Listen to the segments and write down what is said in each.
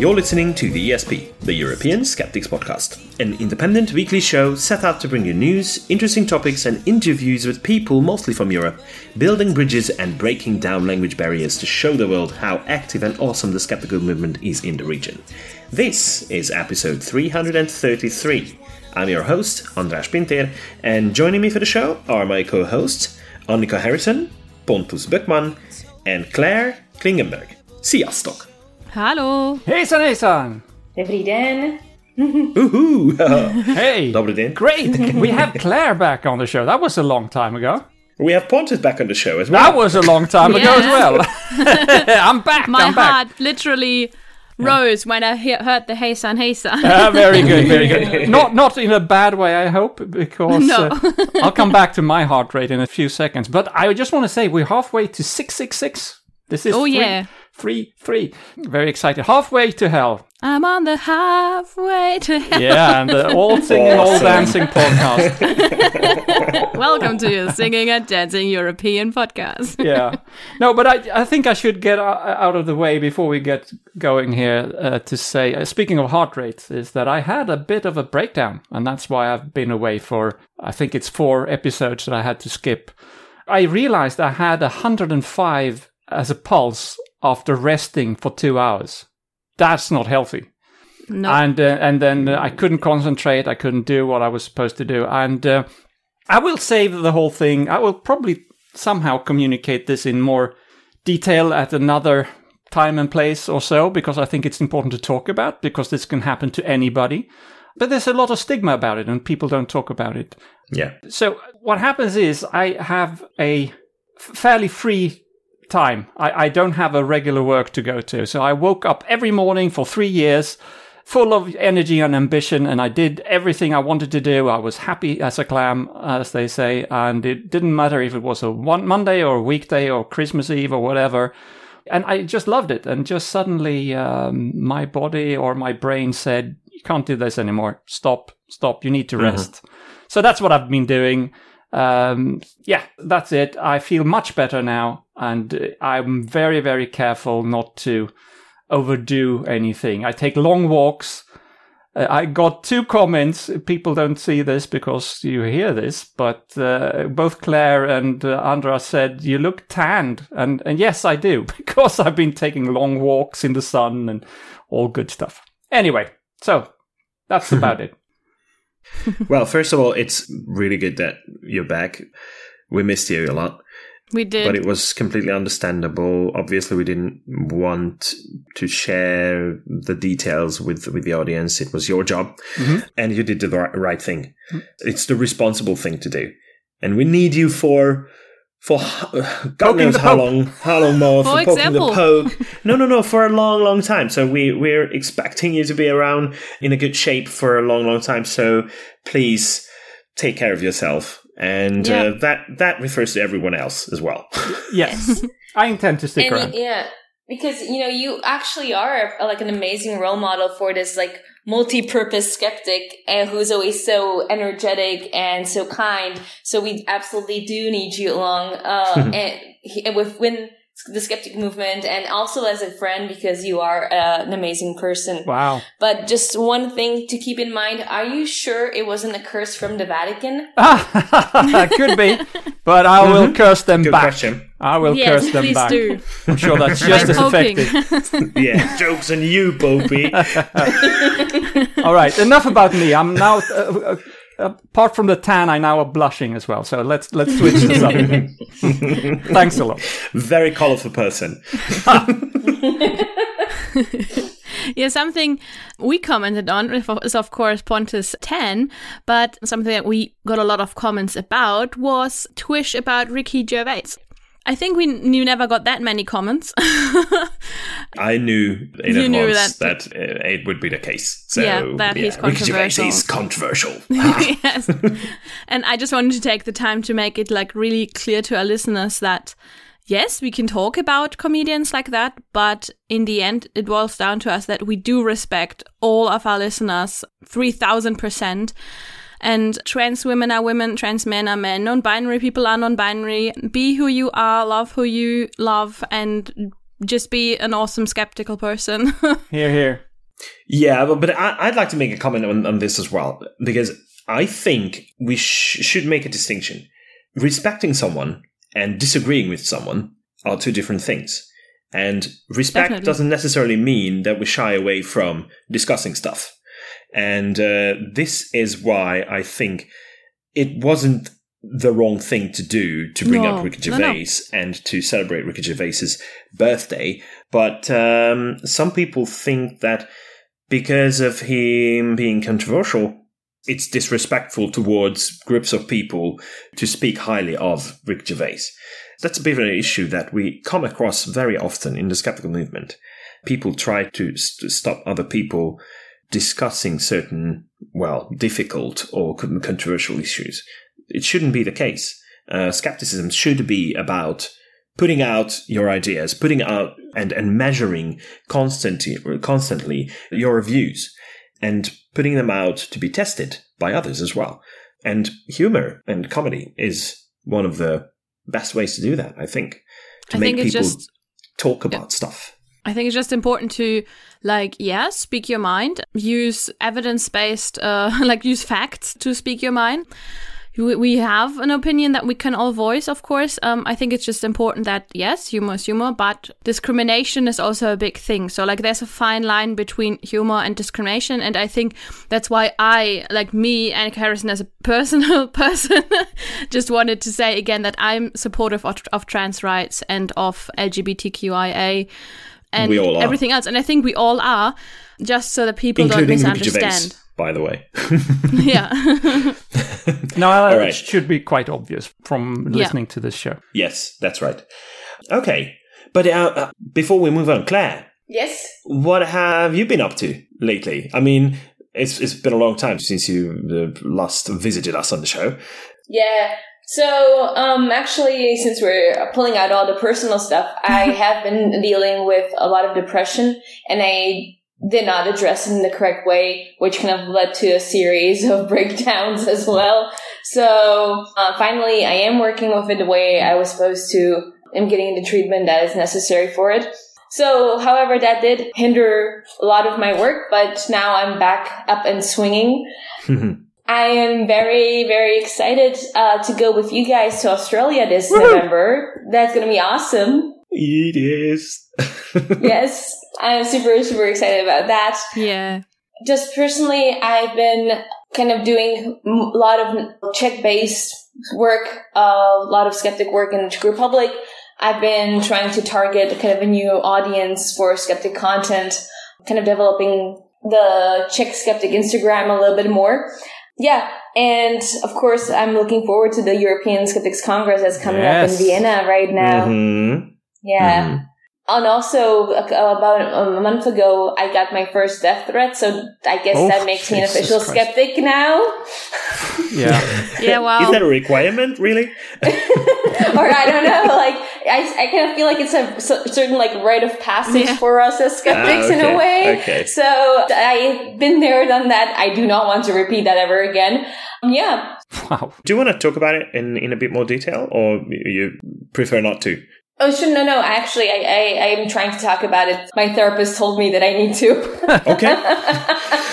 You're listening to the ESP, the European Skeptics Podcast, an independent weekly show set out to bring you news, interesting topics, and interviews with people mostly from Europe, building bridges and breaking down language barriers to show the world how active and awesome the skeptical movement is in the region. This is episode 333. I'm your host, Andras Pinter, and joining me for the show are my co hosts, Annika Harrison, Pontus Böckman, and Claire Klingenberg. Sziasztok! Hallå! Hejsan hejsan! Dobrý den. Woohoo! Hey! Dobry den. Great! We have Claire back on the show. That was a long time ago. We have Pontus back on the show as well. That was a long time ago as well. I'm back. My I'm back. heart literally rose when I he- heard the hey son, hey son. Ah, very good, very good. Not not in a bad way, I hope, because No. uh, I'll come back to my heart rate in a few seconds. But I just want to say we're halfway to six six six. This is Oh, three, yeah. Three, three. Very excited. Halfway to hell. I'm on the halfway to hell. Yeah, and the all singing, all dancing podcast. Welcome to your singing and dancing European podcast. yeah. No, but I, I think I should get out of the way before we get going here uh, to say, uh, speaking of heart rate, is that I had a bit of a breakdown, and that's why I've been away for, I think it's four episodes that I had to skip. I realized I had 105 as a pulse after resting for two hours. That's not healthy No. and uh, and then I couldn't concentrate. I couldn't do what I was supposed to do. And uh, I will save the whole thing. I will probably somehow communicate this in more detail at another time and place or so because I think it's important to talk about because this can happen to anybody. But there's a lot of stigma about it and people don't talk about it. Yeah. So what happens is I have a fairly free time. I, I don't have a regular work to go to. So I woke up every morning for three years, full of energy and ambition, and I did everything I wanted to do. I was happy as a clam, as they say, and it didn't matter if it was a one Monday or a weekday or Christmas Eve or whatever. And I just loved it. And just suddenly, um, my body or my brain said, "You can't do this anymore. Stop, stop. You need to rest." So that's what I've been doing. Um, yeah, that's it. I feel much better now, and uh, I'm very, very careful not to overdo anything. I take long walks. Uh, I got two comments. People don't see this because you hear this, but uh, both Claire and uh, Andras said you look tanned, and and yes, I do because I've been taking long walks in the sun and all good stuff. Anyway, so that's about it. Well, first of all, it's really good that you're back. We missed you a lot, we did. but it was completely understandable. Obviously, we didn't want to share the details with with the audience. It was your job, Mhm. and you did the ri- right thing. It's the responsible thing to do, and we need you for. For h- God knows how Pope. long, how long more For for, poking example. the poke. No, no, no, for a long, long time. So we we're expecting you to be around in a good shape for a long, long time. So please take care of yourself, and Yeah. uh, that that refers to everyone else as well. Yes, I intend to stick And around. yeah, because you know you actually are like an amazing role model for this like multi-purpose skeptic and who's always so energetic and so kind. So we absolutely do need you along uh, and, he- and with when the skeptic movement and also as a friend because you are uh, an amazing person. Wow. But just one thing to keep in mind: Are you sure it wasn't a curse from the Vatican? Ah, could be, but I will curse them Good back. question. I will yes, curse them back. do. I'm sure that's just as poking. effective. Yeah, jokes on you, Bopey. All right, enough about me. I'm now, uh, uh, apart from the tan, I now are blushing as well. So let's let's switch this up. Thanks a lot. Very colorful person. Yeah, something we commented on is of course Pontus 10, but something that we got a lot of comments about was Twish about Ricky Gervais. I think we you never got that many comments. I knew in You knew advance that, uh, it would be the case. So, Yeah, that he's controversial. is controversial. yes. and I just wanted to take the time to make it like really clear to our listeners that yes, we can talk about comedians like that, but in the end, it boils down to us that we do respect all of our listeners 3000%. And trans women are women, trans men are men, non binary people are non binary. Be who you are, love who you love, and just be an awesome skeptical person. Here, here. Yeah, but, but I, would like to make a comment on, on this as well, because I think we sh- should make a distinction. Respecting someone and disagreeing with someone are two different things. And respect Definitely. doesn't necessarily mean that we shy away from discussing stuff. And uh, this is why I think it wasn't the wrong thing to do to bring no, up Ricky Gervais no, no. and to celebrate Ricky Gervais's birthday. But um, some people think that because of him being controversial, it's disrespectful towards groups of people to speak highly of Rick Gervais. That's a bit of an issue that we come across very often in the skeptical movement. People try to st- stop other people discussing certain, well, difficult or controversial issues. It shouldn't be the case. Uh, skepticism should be about putting out your ideas, putting out and, and measuring constantly, constantly your views and putting them out to be tested by others as well. And humor and comedy is one of the best ways to do that, I think, to I make think people just, talk about stuff. I think it's just important to like, yeah, speak your mind, use evidence based, uh, like use facts to speak your mind we have an opinion that we can all voice, of course. Um, I think it's just important that yes, humor is humor, but discrimination is also a big thing. So like, there's a fine line between humor and discrimination, and I think that's why I, like me, and Harrison as a personal person, just wanted to say again that I'm supportive of, of trans rights and of LGBTQIA and everything else, and I think we all are, just so that people Including don't misunderstand by the way. yeah. no, uh, right. should be quite obvious from listening yeah. to this show. Yes, that's right. Okay. But uh, uh, before we move on, Claire. Yes. What have you been up to lately? I mean, it's it's been a long time since you uh, last visited us on the show. Yeah. So, um, actually, since we're pulling out all the personal stuff, I have been dealing with a lot of depression, and I did not address it in the correct way, which kind of led to a series of breakdowns as well. So uh, finally, I am working with it the way I was supposed to. I'm getting the treatment that is necessary for it. So, however, that did hinder a lot of my work, but now I'm back up and swinging. I am very, very excited uh, to go with you guys to Australia this Woo-hoo! November. That's going to be awesome. It is. yes, I'm super, super excited about that. Yeah. Just personally, I've been kind of doing a lot of Czech based work, uh, a lot of skeptic work in the Czech Republic. I've been trying to target kind of a new audience for skeptic content, kind of developing the Czech skeptic Instagram a little bit more. Yeah, and of course, I'm looking forward to the European Skeptics Congress that's coming yes. up in Vienna right now. Mm-hmm. Yeah. Mm-hmm. And also, about a month ago, I got my first death threat, so I guess oh, that makes Jesus me an official Christ. skeptic now. Yeah. yeah, wow. Is that a requirement, really? or I don't know, like, I, I kind of feel like it's a certain, like, rite of passage yeah. for us as skeptics ah, okay. in a way. Okay. So I've been there, done that. I do not want to repeat that ever again. Yeah. Wow. Do you want to talk about it in, in a bit more detail, or you prefer not to? Oh, sure. No, no. Actually, I, I, I am trying to talk about it. My therapist told me that I need to. okay.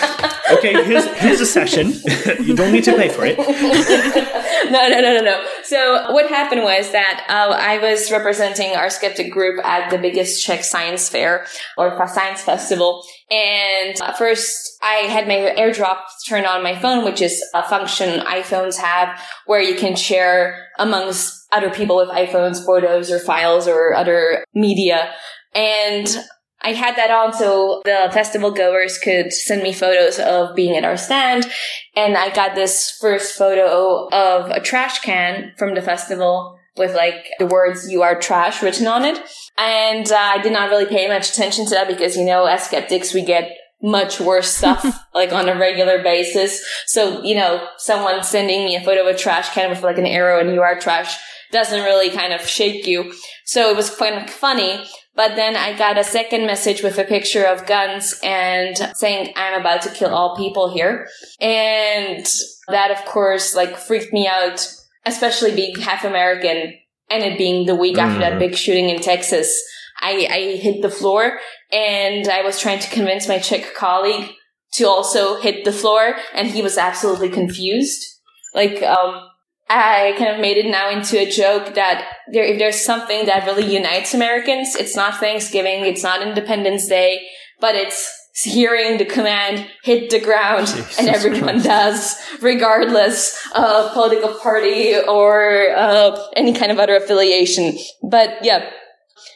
Okay, here's, here's a session. you don't need to pay for it. no, no, no, no, no. So what happened was that uh, I was representing our skeptic group at the biggest Czech science fair or science festival. And uh, first I had my airdrop turned on my phone, which is a function iPhones have where you can share amongst other people with iPhones, photos or files or other media. And I had that on so the festival goers could send me photos of being at our stand. And I got this first photo of a trash can from the festival with like the words you are trash written on it. And uh, I did not really pay much attention to that because, you know, as skeptics, we get much worse stuff like on a regular basis. So, you know, someone sending me a photo of a trash can with like an arrow and you are trash doesn't really kind of shake you. So it was kind of funny. But then I got a second message with a picture of guns and saying, I'm about to kill all people here. And that, of course, like freaked me out, especially being half American and it being the week after that mm. big shooting in Texas. I, I hit the floor and I was trying to convince my Czech colleague to also hit the floor and he was absolutely confused. Like, um, I kind of made it now into a joke that there, if there's something that really unites Americans, it's not Thanksgiving, it's not Independence Day, but it's hearing the command hit the ground Jesus and everyone Christ. does regardless of political party or uh, any kind of other affiliation. But yeah.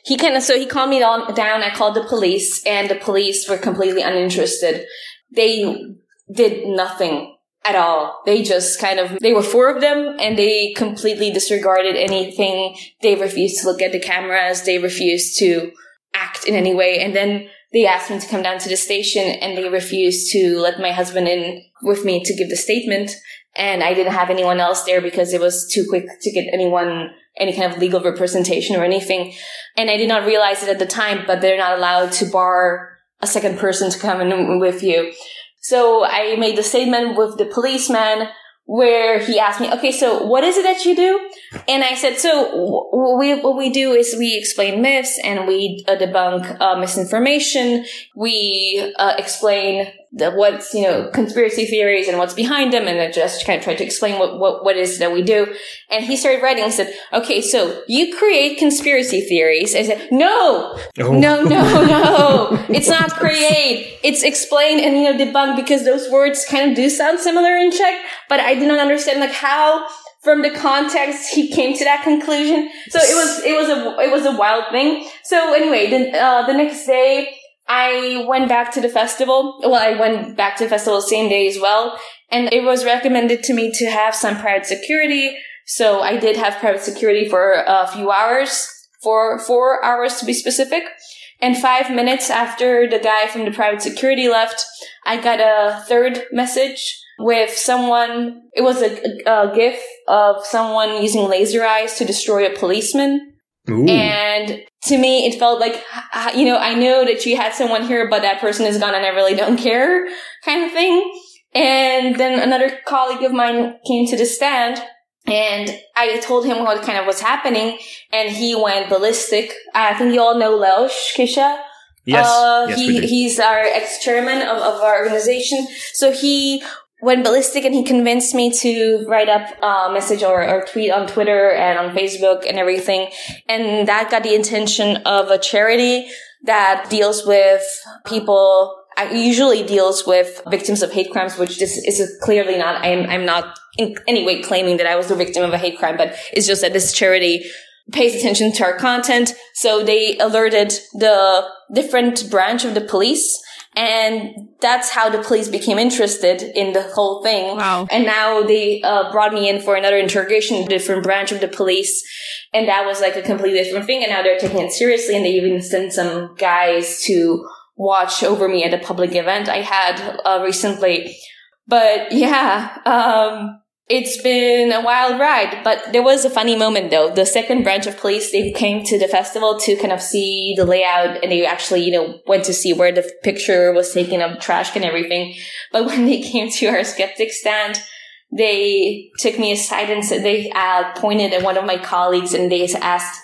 He kind of so he calmed me down. I called the police and the police were completely uninterested. They did nothing at all. They just kind of, they were four of them and they completely disregarded anything. They refused to look at the cameras. They refused to act in any way. And then they asked me to come down to the station and they refused to let my husband in with me to give the statement. And I didn't have anyone else there because it was too quick to get anyone any kind of legal representation or anything. And I did not realize it at the time, but they're not allowed to bar a second person to come in with you. So I made the statement with the policeman where he asked me, okay, so what is it that you do? And I said, so what we, what we do is we explain myths and we uh, debunk uh, misinformation. We uh, explain the, what's, you know, conspiracy theories and what's behind them. And I just kind of tried to explain what, what, what is that we do. And he started writing and said, okay, so you create conspiracy theories. I said, no, oh. no, no, no. it's not create. It's explain and, you know, debunk because those words kind of do sound similar in Czech, but I did not understand like how from the context he came to that conclusion. So it was, it was a, it was a wild thing. So anyway, then, uh, the next day, I went back to the festival. Well, I went back to the festival the same day as well. And it was recommended to me to have some private security. So I did have private security for a few hours, for four hours to be specific. And five minutes after the guy from the private security left, I got a third message with someone. It was a, a, a gif of someone using laser eyes to destroy a policeman. Ooh. And to me, it felt like, you know, I know that you had someone here, but that person is gone and I really don't care kind of thing. And then another colleague of mine came to the stand and I told him what kind of was happening and he went ballistic. I think you all know Leoš Kyša. Yes. Uh, yes he, he's our ex-chairman of, of our organization. So he went ballistic and he convinced me to write up a message or, or tweet on Twitter and on Facebook and everything. And that got the attention of a charity that deals with people uh, usually deals with victims of hate crimes, which this is clearly not, I'm, I'm not in any way claiming that I was the victim of a hate crime, but it's just that this charity pays attention to our content. So they alerted the different branch of the police and that's how the police became interested in the whole thing. Wow. And now they uh, brought me in for another interrogation, different branch of the police. And that was like a completely different thing. And now they're taking it seriously. And they even sent some guys to watch over me at a public event I had uh, recently. But yeah, um, it's been a wild ride, but there was a funny moment though. The second branch of police, they came to the festival to kind of see the layout and they actually, you know, went to see where the picture was taken of trash and everything. But when they came to our skeptic stand, they took me aside and said they uh, pointed at one of my colleagues and they asked,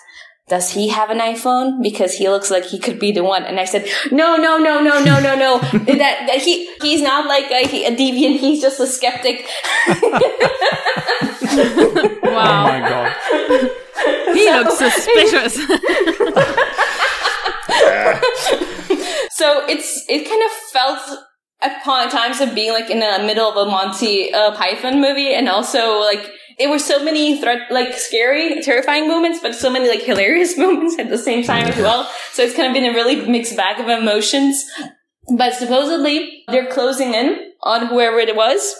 does he have an iPhone? Because he looks like he could be the one. And I said, no, no, no, no, no, no, no. that, that he, he's not like a, a deviant. He's just a skeptic. wow. Oh my God. He so, looks suspicious. so it's, it kind of felt upon times of being like in the middle of a Monty uh, Python movie and also like it was so many threat, like scary, terrifying moments, but so many like hilarious moments at the same time as well. So it's kind of been a really mixed bag of emotions. But supposedly they're closing in on whoever it was.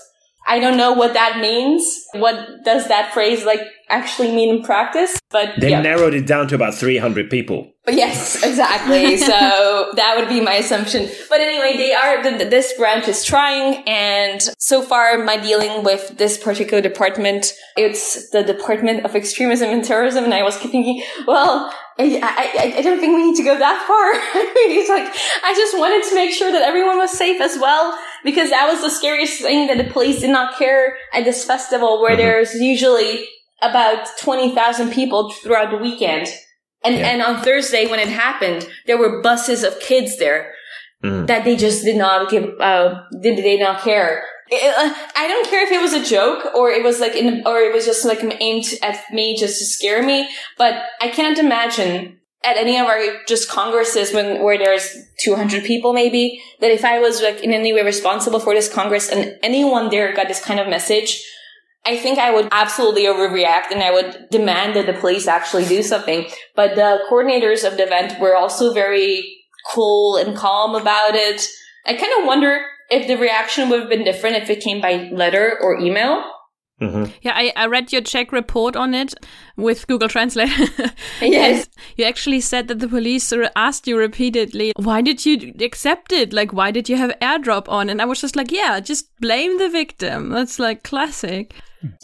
I don't know what that means. What does that phrase like actually mean in practice? But they yeah. narrowed it down to about 300 people. Yes, exactly. so that would be my assumption. But anyway, they are, this branch is trying. And so far, my dealing with this particular department, it's the Department of Extremism and Terrorism. And I was thinking, well, I, I, I don't think we need to go that far. He's like, I just wanted to make sure that everyone was safe as well. Because that was the scariest thing that the police did not care at this festival where mm-hmm. there's usually about 20,000 people throughout the weekend And, yeah. and on Thursday, when it happened, there were buses of kids there mm. that they just did not give, uh, did they not care. It, uh, I don't care if it was a joke or it was like in, or it was just like aimed at me just to scare me, but I can't imagine at any of our just congresses when where there's 200 people maybe that if I was like in any way responsible for this congress and anyone there got this kind of message, I think I would absolutely overreact and I would demand that the police actually do something. But the coordinators of the event were also very cool and calm about it. I kind of wonder if the reaction would have been different if it came by letter or email. Mm-hmm. Yeah, I, I read your Czech report on it with Google Translate. yes. you actually said that the police asked you repeatedly, why did you accept it? Like, why did you have airdrop on? And I was just like, yeah, just blame the victim. That's like classic.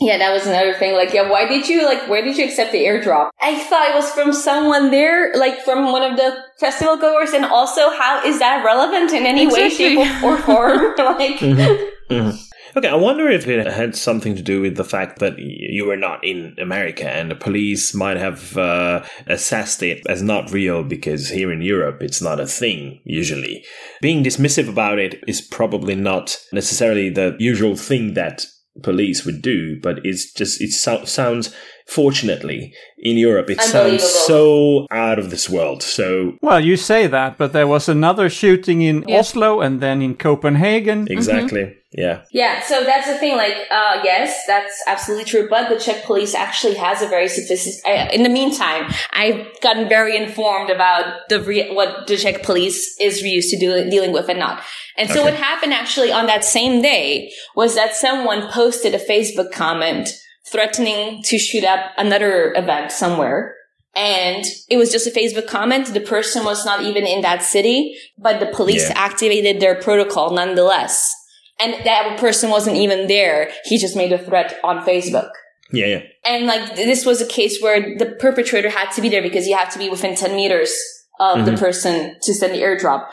Yeah, that was another thing. Like, yeah, why did you, like, where did you accept the airdrop? I thought it was from someone there, like, from one of the festival goers. And also, how is that relevant in any exactly. way, shape, or form? like, mm-hmm. Mm-hmm. Okay, I wonder if it had something to do with the fact that you were not in America and the police might have uh, assessed it as not real because here in Europe it's not a thing usually. Being dismissive about it is probably not necessarily the usual thing that police would do, but it's just it so- sounds fortunately in Europe it sounds so out of this world. So well, you say that, but there was another shooting in Oslo and then in Copenhagen. Exactly. Mm-hmm. Yeah. Yeah. So that's the thing. Like, uh, yes, that's absolutely true. But the Czech police actually has a very sophisticated. In the meantime, I've gotten very informed about the re- what the Czech police is used to do- dealing with and not. And so okay. what happened actually on that same day was that someone posted a Facebook comment threatening to shoot up another event somewhere. And it was just a Facebook comment. The person was not even in that city, but the police yeah. activated their protocol nonetheless. And that person wasn't even there. He just made a threat on Facebook. Yeah, yeah. And like this was a case where the perpetrator had to be there because you have to be within 10 meters of mm-hmm. the person to send the airdrop.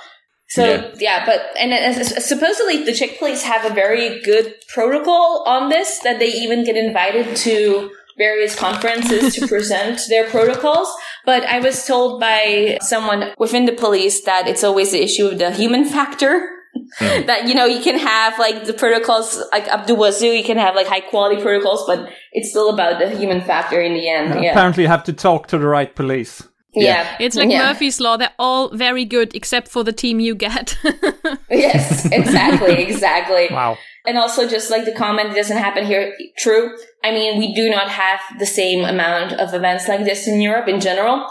So yeah. yeah, but and uh, supposedly the Czech police have a very good protocol on this that they even get invited to various conferences to present their protocols. But I was told by someone within the police that it's always the issue of the human factor. Mm. that you know you can have like the protocols like Abdul Wazoo, you can have like high quality protocols, but it's still about the human factor in the end. Yeah. Apparently, you have to talk to the right police. Yeah. yeah. It's like yeah. Murphy's Law. They're all very good except for the team you get. yes, exactly, exactly. Wow. And also just like the comment doesn't happen here. True. I mean, we do not have the same amount of events like this in Europe in general.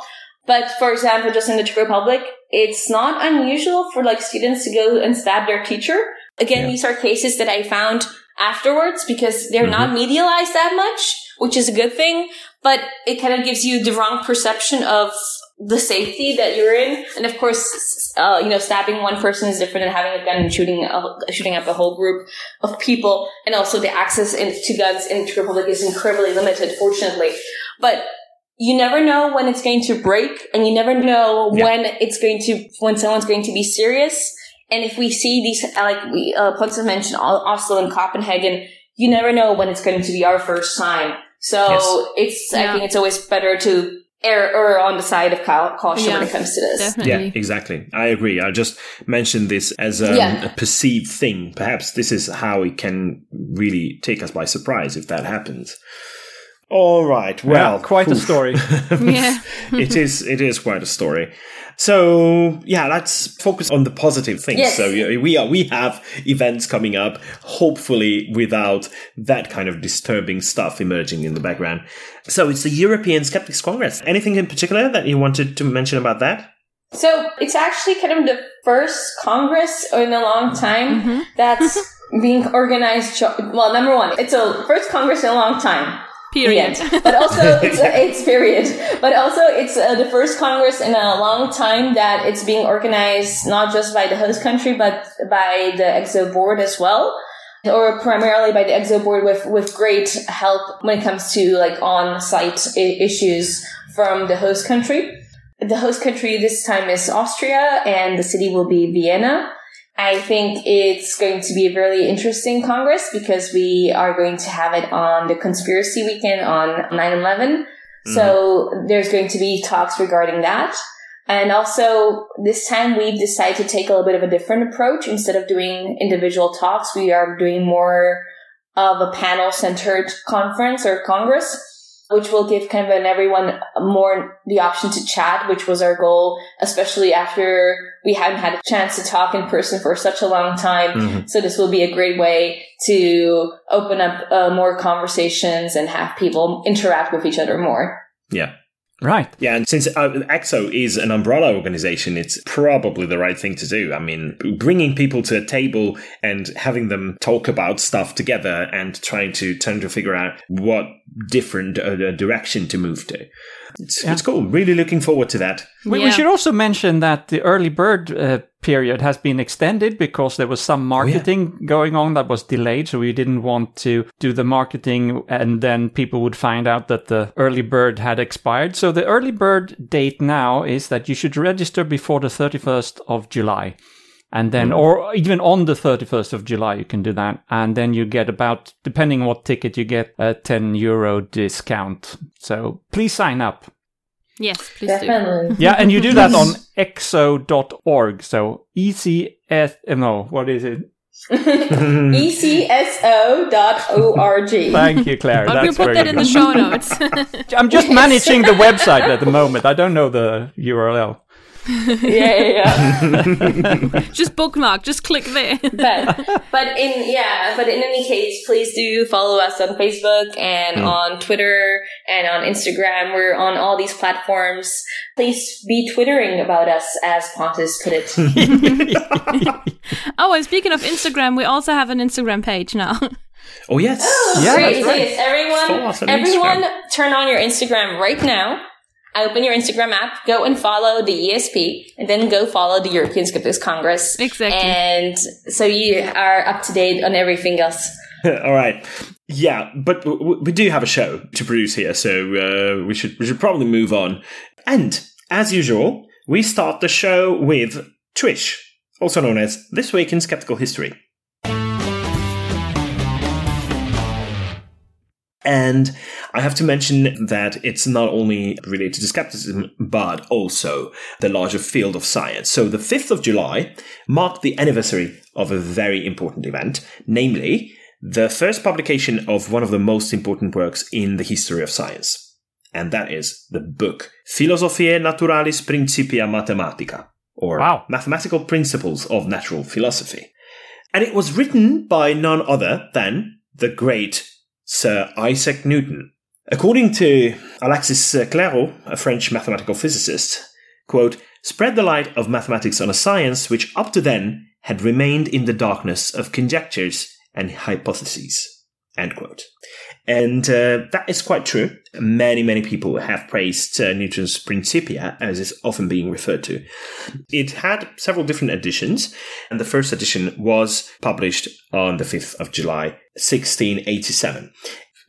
But for example, just in the Czech Republic, it's not unusual for like students to go and stab their teacher. Again, yeah. these are cases that I found afterwards because they're mm-hmm. not medialized that much, which is a good thing but it kind of gives you the wrong perception of the safety that you're in. And of course, uh, you know, stabbing one person is different than having a gun and shooting a, shooting up a whole group of people. And also the access to guns in the Republic is incredibly limited, fortunately. But you never know when it's going to break and you never know yeah. when it's going to, when someone's going to be serious. And if we see these, like we, uh, mentioned Oslo and Copenhagen, you never know when it's going to be our first time so yes. it's, yeah. I think it's always better to err, err on the side of caution yeah, when it comes to this. Definitely. Yeah, exactly. I agree. I just mentioned this as a, yeah. a, perceived thing. Perhaps this is how it can really take us by surprise if that happens. All right. Well, yeah, quite oof. a story. yeah, it is. It is quite a story. So yeah, let's focus on the positive things. Yes. So we are we have events coming up, hopefully without that kind of disturbing stuff emerging in the background. So it's the European Skeptics Congress. Anything in particular that you wanted to mention about that? So it's actually kind of the first Congress in a long time mm-hmm. that's being organized. Well, number one, it's a first Congress in a long time Period. but also, it's, it's period. But also, it's uh, the first Congress in a long time that it's being organized not just by the host country, but by the ECSO board as well. Or primarily by the ECSO board with, with great help when it comes to like on-site I- issues from the host country. The host country this time is Austria and the city will be Vienna. I think it's going to be a really interesting Congress because we are going to have it on the conspiracy weekend on 9-11. Mm-hmm. So there's going to be talks regarding that. And also this time we've decided to take a little bit of a different approach. Instead of doing individual talks, we are doing more of a panel centered conference or congress, which will give kind of an everyone more the option to chat, which was our goal, especially after we hadn't had a chance to talk in person for such a long time. Mhm. So this will be a great way to open up uh, more conversations and have people interact with each other more. Yeah. Right. Yeah, and since uh, ECSO is an umbrella organization, it's probably the right thing to do. I mean, bringing people to a table and having them talk about stuff together and trying to trying to figure out what different uh, direction to move to. It's, Yeah. it's cool. Really looking forward to that. We, we should also mention that the early bird uh, period has been extended because there was some marketing going on that was delayed. So we didn't want to do the marketing and then people would find out that the early bird had expired. So the early bird date now is that you should register before the 31st of July. And then, or even on the 31st of July, you can do that. And then you get about, depending on what ticket you get, a 10 euro discount. So please sign up. Yes, please do. Definitely. Yeah, and you do that on ecso.org. So ECS, uh, no, what is it? E ECSO.org. Thank you, Claire. But we That's put very that in the show notes. I'm just managing the website at the moment. I don't know the URL. Yeah, yeah, yeah. just bookmark, just click there. but but in yeah, but in any case, please do follow us on Facebook and hmm. on Twitter and on Instagram. We're on all these platforms. Please be twittering about us, as Pontus put it. oh, and speaking of Instagram, we also have an Instagram page now. Oh yes, Yeah, Great. right. Everyone, Follow us on everyone, Instagram. turn on your Instagram right now. Open your Instagram app, go and follow the ESP, and then go follow the European Skeptics Congress. Exactly. And so you are up to date on everything else. All right. Yeah, but w- w- we do have a show to produce here, so uh, we should we should probably move on. And as usual, we start the show with TWISH, also known as This Week in Skeptical History. And I have to mention that it's not only related to skepticism, but also the larger field of science. So the 5th of July marked the anniversary of a very important event, namely the first publication of one of the most important works in the history of science. And that is the book Philosophiae Naturalis Principia Mathematica, or Wow. Mathematical Principles of Natural Philosophy. And it was written by none other than the great Sir Isaac Newton. According to Alexis Clairaut, a French mathematical physicist, quote, spread the light of mathematics on a science which up to then had remained in the darkness of conjectures and hypotheses. End quote. And uh, that is quite true. Many, many people have praised uh, Newton's Principia, as is often being referred to. It had several different editions, and the first edition was published on the 5th of July, 1687.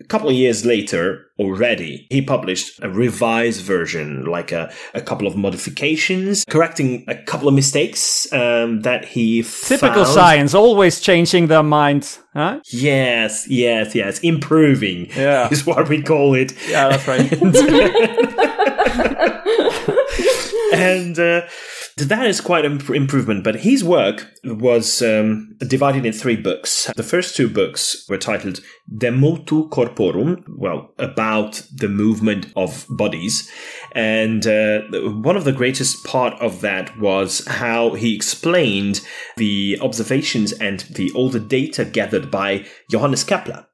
A couple of years later, already, he published a revised version, like a, a couple of modifications, correcting a couple of mistakes um, that he Typical found. science, always changing their minds. Huh? Yes, yes, yes. Improving Yeah. is what we call it. Yeah, that's right. and uh, that is quite an improvement. But his work was um, divided in three books. The first two books were titled De Motu Corporum, well, about the movement of bodies. And uh, one of the greatest part of that was how he explained the observations and the all the data gathered by Johannes Kepler.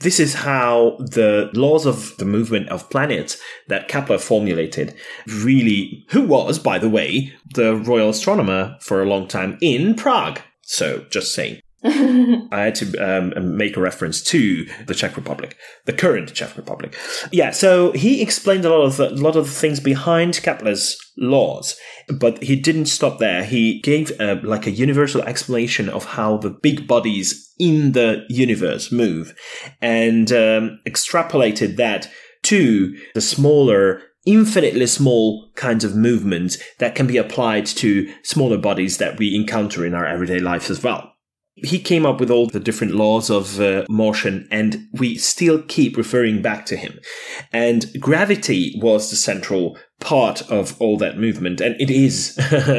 This is how the laws of the movement of planets that Kepler formulated really, who was, by the way, the royal astronomer for a long time in Prague. So, just saying. I had to um, make a reference to the Czech Republic, the current Czech Republic. Yeah, so he explained a lot of the, a lot of the things behind Kepler's laws, but he didn't stop there. He gave uh, like a universal explanation of how the big bodies in the universe move, and um, extrapolated that to the smaller infinitely small kinds of movements that can be applied to smaller bodies that we encounter in our everyday lives as well he came up with all the different laws of uh, motion and we still keep referring back to him. And gravity was the central part of all that movement, and it is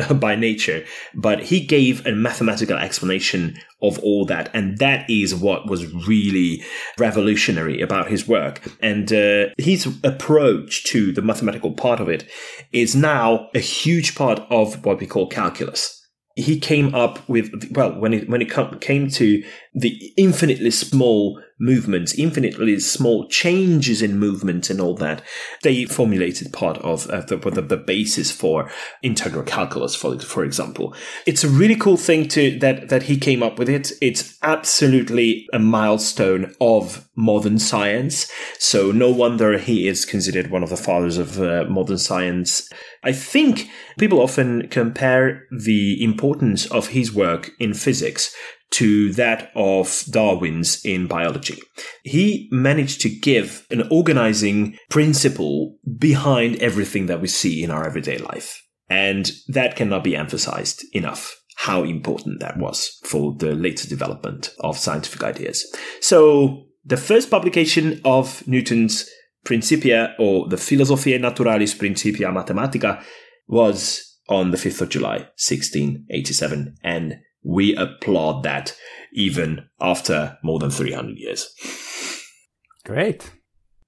by nature, but he gave a mathematical explanation of all that, and that is what was really revolutionary about his work. And uh, his approach to the mathematical part of it is now a huge part of what we call calculus he came up with well when it when it came to the infinitely small movements infinitely small changes in movement and all that they formulated part of uh, the, the, the basis for integral calculus for for example. It's a really cool thing to that that he came up with it. It's absolutely a milestone of modern science. So no wonder he is considered one of the fathers of uh, modern science. I think people often compare the importance of his work in physics to that of Darwin's in biology. He managed to give an organizing principle behind everything that we see in our everyday life. And that cannot be emphasized enough how important that was for the later development of scientific ideas. So the first publication of Newton's Principia or the Philosophiae Naturalis Principia Mathematica was on the 5th of July, 1687. And we applaud that even after more than 300 years. Great.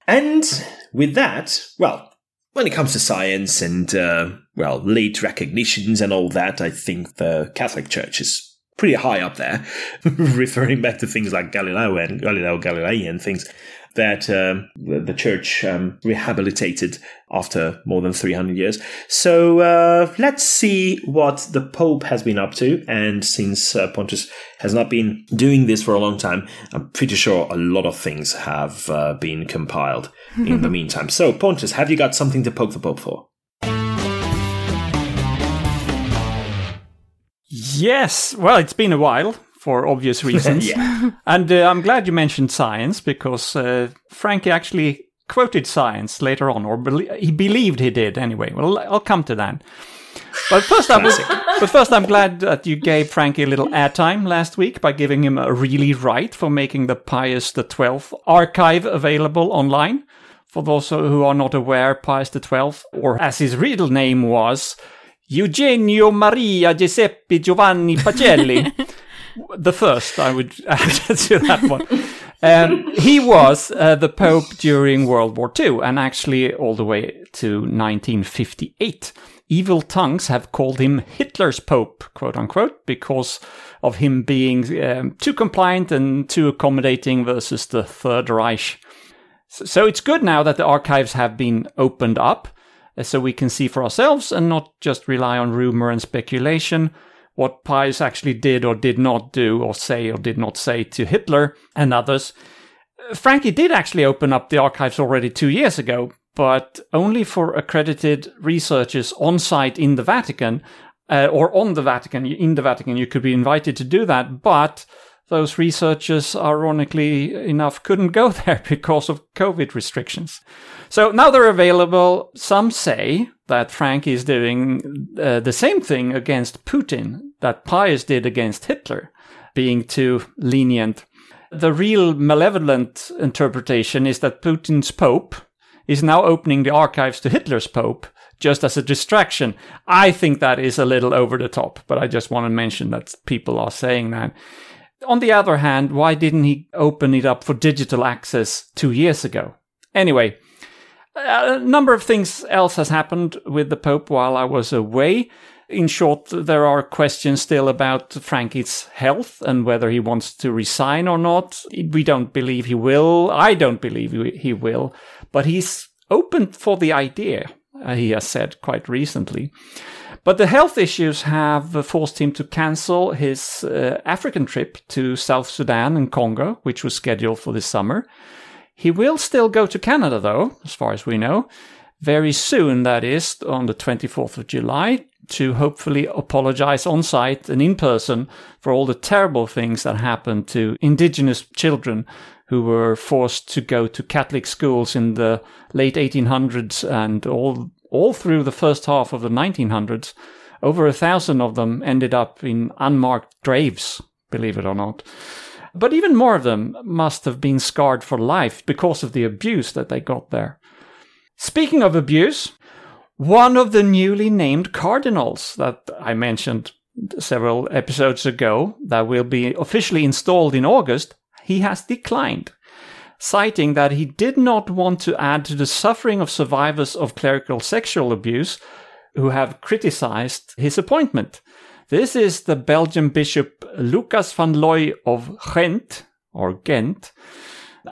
And with that, well, when it comes to science and, uh, well, late recognitions and all that, I think the Catholic Church is pretty high up there, referring back to things like Galileo and Galileo Galilei and things that um, the church um, rehabilitated after more than 300 years. So uh, let's see what the Pope has been up to. And since uh, Pontus has not been doing this for a long time, I'm pretty sure a lot of things have uh, been compiled in the meantime. So, Pontus, have you got something to poke the Pope for? Yes. Well, it's been a while for obvious reasons. yeah. And uh, I'm glad you mentioned science because uh, Frankie actually quoted science later on, or be- he believed he did anyway. Well, I'll come to that. But first, I was, but first, I'm glad that you gave Frankie a little airtime last week by giving him a really right for making the Pius XII archive available online. For those who are not aware, Pius XII, or as his real name was, Eugenio Maria Giuseppe Giovanni Pacelli. the first, I would add to that one. Um, he was uh, the Pope during World War II and actually all the way to 1958. Evil tongues have called him Hitler's Pope, quote unquote, because of him being um, too compliant and too accommodating versus the Third Reich. So, it's good now that the archives have been opened up uh, so we can see for ourselves and not just rely on rumor and speculation what Pius actually did or did not do or say or did not say to Hitler and others. Frankie did actually open up the archives already two years ago, but only for accredited researchers on site in the Vatican uh, or on the Vatican. In the Vatican, you could be invited to do that, but those researchers, ironically enough, couldn't go there because of COVID restrictions. So now they're available. Some say that Frank is doing uh, the same thing against Putin that Pius did against Hitler, being too lenient. The real malevolent interpretation is that Putin's Pope is now opening the archives to Hitler's Pope just as a distraction. I think that is a little over the top, but I just want to mention that people are saying that. On the other hand, why didn't he open it up for digital access two years ago? Anyway, a number of things else has happened with the Pope while I was away. In short, there are questions still about Frankie's health and whether he wants to resign or not. We don't believe he will. I don't believe he will, but he's open for the idea, uh, he has said quite recently. But the health issues have forced him to cancel his uh, African trip to South Sudan and Congo, which was scheduled for this summer. He will still go to Canada, though, as far as we know, very soon, that is, on the 24th of July, to hopefully apologize on site and in person for all the terrible things that happened to indigenous children who were forced to go to Catholic schools in the late 1800s and all all through the first half of the 1900s, over a thousand of them ended up in unmarked graves, believe it or not. But even more of them must have been scarred for life because of the abuse that they got there. Speaking of abuse, one of the newly named cardinals that I mentioned several episodes ago that will be officially installed in August, he has declined, citing that he did not want to add to the suffering of survivors of clerical sexual abuse who have criticized his appointment. This is the Belgian bishop Lucas van Looy of Ghent, or Ghent.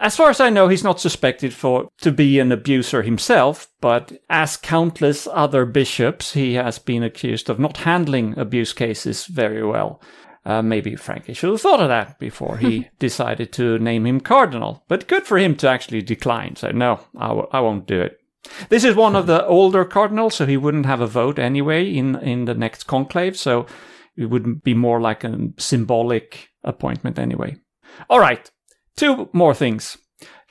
As far as I know, he's not suspected for to be an abuser himself, but as countless other bishops, he has been accused of not handling abuse cases very well. Uh, maybe Frankie should have thought of that before he decided to name him cardinal. But good for him to actually decline. So no, I w- I won't do it. This is one of the older cardinals, so he wouldn't have a vote anyway in, in the next conclave. So it would be more like a symbolic appointment anyway. All right, two more things.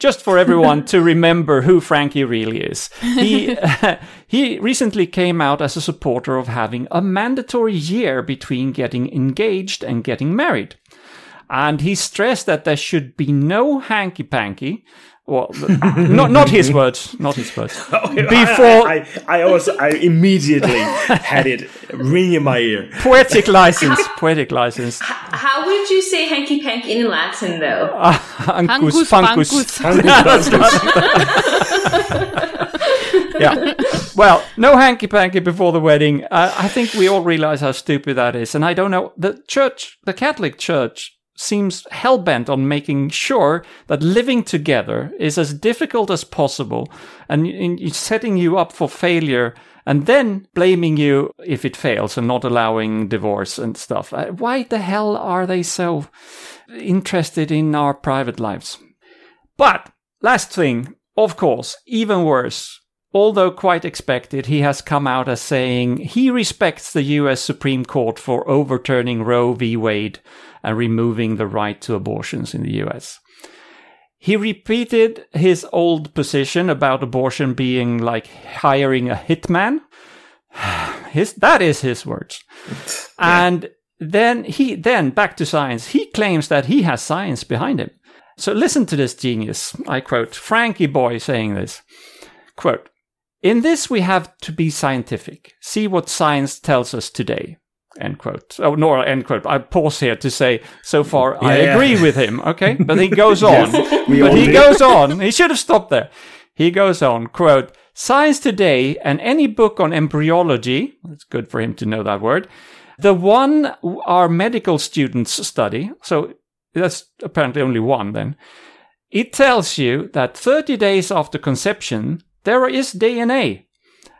Just for everyone to remember who Frankie really is. He, he recently came out as a supporter of having a mandatory year between getting engaged and getting married. And he stressed that there should be no hanky panky well, not not his words, not his words. Before I, I, I, also I immediately had it ring in my ear. Poetic license, poetic license. How would you say hanky panky in Latin, though? Uh, ancus, Hangus, yeah. Well, no hanky panky before the wedding. Uh, I think we all realize how stupid that is, and I don't know the church, the Catholic Church seems hell bent on making sure that living together is as difficult as possible and in setting you up for failure and then blaming you if it fails and not allowing divorce and stuff. Uh, why the hell are they so interested in our private lives? But last thing, of course, even worse. Although quite expected, he has come out as saying he respects the US Supreme Court for overturning Roe v. Wade and removing the right to abortions in the US. He repeated his old position about abortion being like hiring a hitman. His, that is his words. yeah. And then he, then back to science, he claims that he has science behind him. So listen to this genius. I quote Frankie Boy saying this. Quote, in this we have to be scientific, see what science tells us today. End quote. Oh, Nora, end quote. I pause here to say, so far, yeah, I agree with him. Okay. But he goes on. yes, but he goes on. He should have stopped there. He goes on, quote, Science Today and any book on embryology, it's good for him to know that word, the one our medical students study, so that's apparently only one then, it tells you that 30 days after conception, there is DNA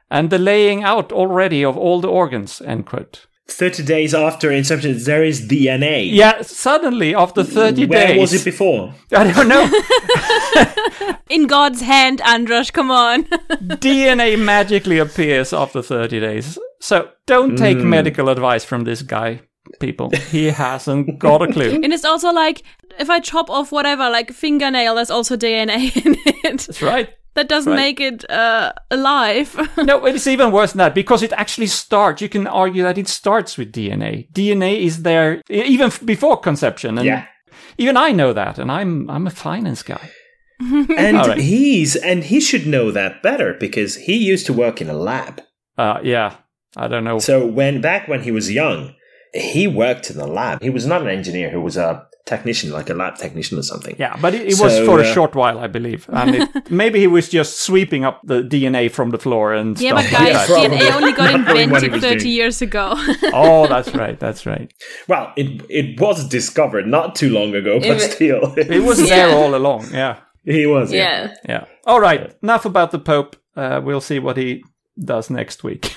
and the laying out already of all the organs, end quote. 30 days after inception, there is DNA. Yeah, suddenly after 30 Where days. Where was it before? I don't know. In God's hand, Andras, come on. DNA magically appears after 30 days. So don't take mm. medical advice from this guy, people. He hasn't got a clue. And it's also like, if I chop off whatever, like fingernail, there's also DNA in it. That's right. That doesn't right. make it uh, alive. no, it's even worse than that because it actually starts. You can argue that it starts with DNA. DNA is there even before conception, and yeah. even I know that, and I'm I'm a finance guy. and right. he's and he should know that better because he used to work in a lab. Uh, yeah, I don't know. So when back when he was young, he worked in the lab. He was not an engineer. He was a technician, like a lab technician or something. Yeah, but it, it so, was for a uh, short while, I believe. And it, maybe he was just sweeping up the DNA from the floor and yeah, stuff. but guys, yeah, DNA only got invented 30 doing. years ago. oh, that's right. That's right. Well, it it was discovered not too long ago, but it, still. it was yeah. there all along. Yeah. He was. Yeah. Yeah. yeah. All right. Enough about the Pope. Uh, we'll see what he does next week.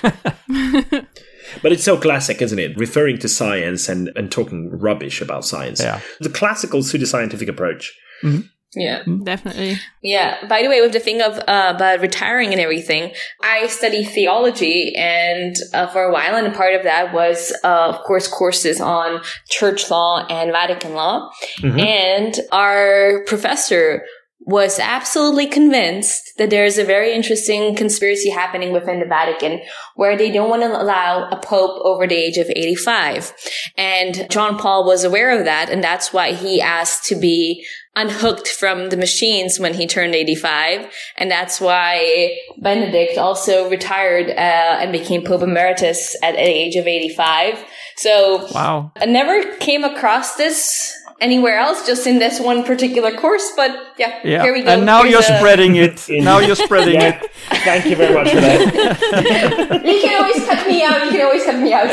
But it's so classic, isn't it? Referring to science and, and talking rubbish about science. Yeah. The classical pseudoscientific approach. Mm-hmm. Yeah, definitely. Yeah. By the way, with the thing of uh, about retiring and everything, I study theology, and uh, for a while, and part of that was, uh, of course, courses on church law and Vatican law. Mm-hmm. And our professor was absolutely convinced that there is a very interesting conspiracy happening within the Vatican where they don't want to allow a pope over the age of 85. And John Paul was aware of that. And that's why he asked to be unhooked from the machines when he turned 85. And that's why Benedict also retired uh, and became Pope Emeritus at the age of 85. So wow. I never came across this anywhere else, just in this one particular course. But yeah, Yeah. here we go. And now Here's you're a- spreading it. now you're spreading Yeah. it. Thank you very much for that. You can always cut me out. You can always cut me out.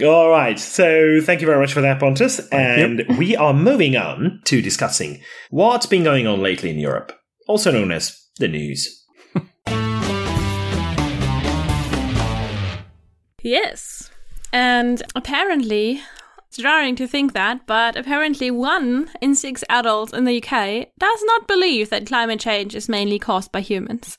So All right. So thank you very much for that, Pontus. And we are moving on to discussing what's been going on lately in Europe, also known as the news. Yes. And apparently, it's jarring to think that, but apparently one in six adults in the UK does not believe that climate change is mainly caused by humans.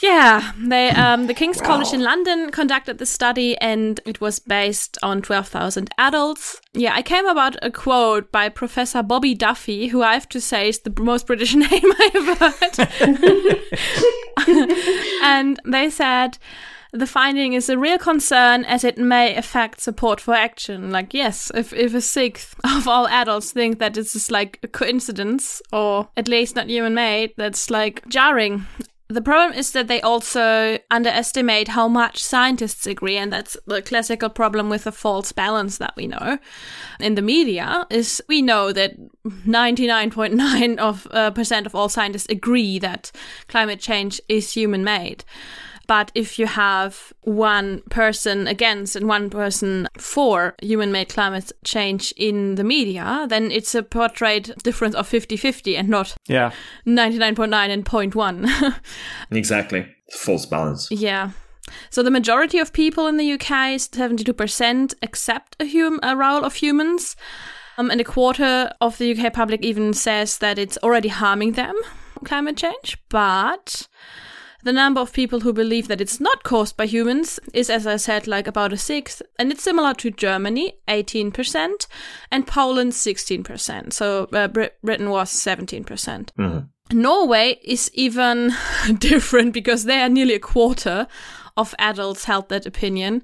Yeah, they um, the King's College in London conducted the study, and it was based on twelve thousand adults. Yeah, I came about a quote by Professor Bobby Duffy, who I have to say is the most British name I've heard. and they said the finding is a real concern as it may affect support for action. Like, yes, if, if a sixth of all adults think that this is like a coincidence or at least not human made, that's like jarring. The problem is that they also underestimate how much scientists agree, and that's the classical problem with the false balance that we know in the media. Is we know that 99.9 of uh, percent of all scientists agree that climate change is human made. But if you have one person against and one person for human made climate change in the media, then it's a portrayed difference of 50 50 and not Yeah. 99.9 and 0.1. Exactly. False balance. yeah. So the majority of people in the UK, 72%, accept a, hum- a role of humans. Um, and a quarter of the UK public even says that it's already harming them, climate change. But the number of people who believe that it's not caused by humans is, as I said, like about a sixth. And it's similar to Germany, 18%, and Poland, 16%. So uh, Brit- Britain was 17%. Norway is even different because they are nearly a quarter of adults held that opinion.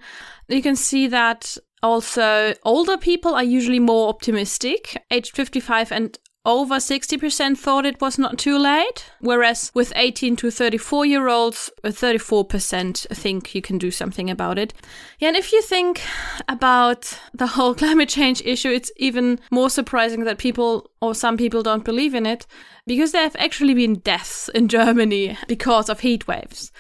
You can see that also older people are usually more optimistic. Aged 55 and over 60% thought it was not too late, whereas with 18 to 34 year olds, uh, 34% think you can do something about it. Yeah, and if you think about the whole climate change issue, it's even more surprising that people or some people don't believe in it because there have actually been deaths in Germany because of heat waves.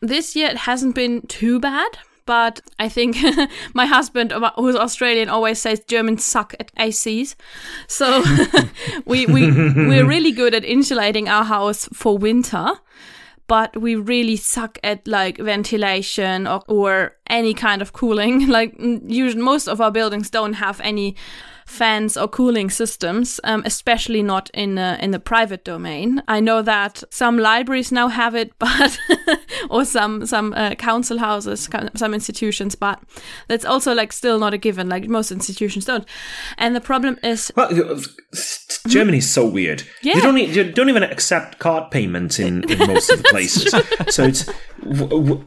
This year it hasn't been too bad, but I think my husband, who's Australian, always says Germans suck at ACs. So we we we're really good at insulating our house for winter, but we really suck at like ventilation or, or any kind of cooling. Like usually, most of our buildings don't have any fans or cooling systems, um, especially not in uh, in the private domain. I know that some libraries now have it, but or some some uh, council houses, some institutions, but that's also like still not a given. Like most institutions don't. And the problem is, Well, Germany's so weird. Yeah. You don't you don't even accept card payments in, in most of the places. so it's w- w-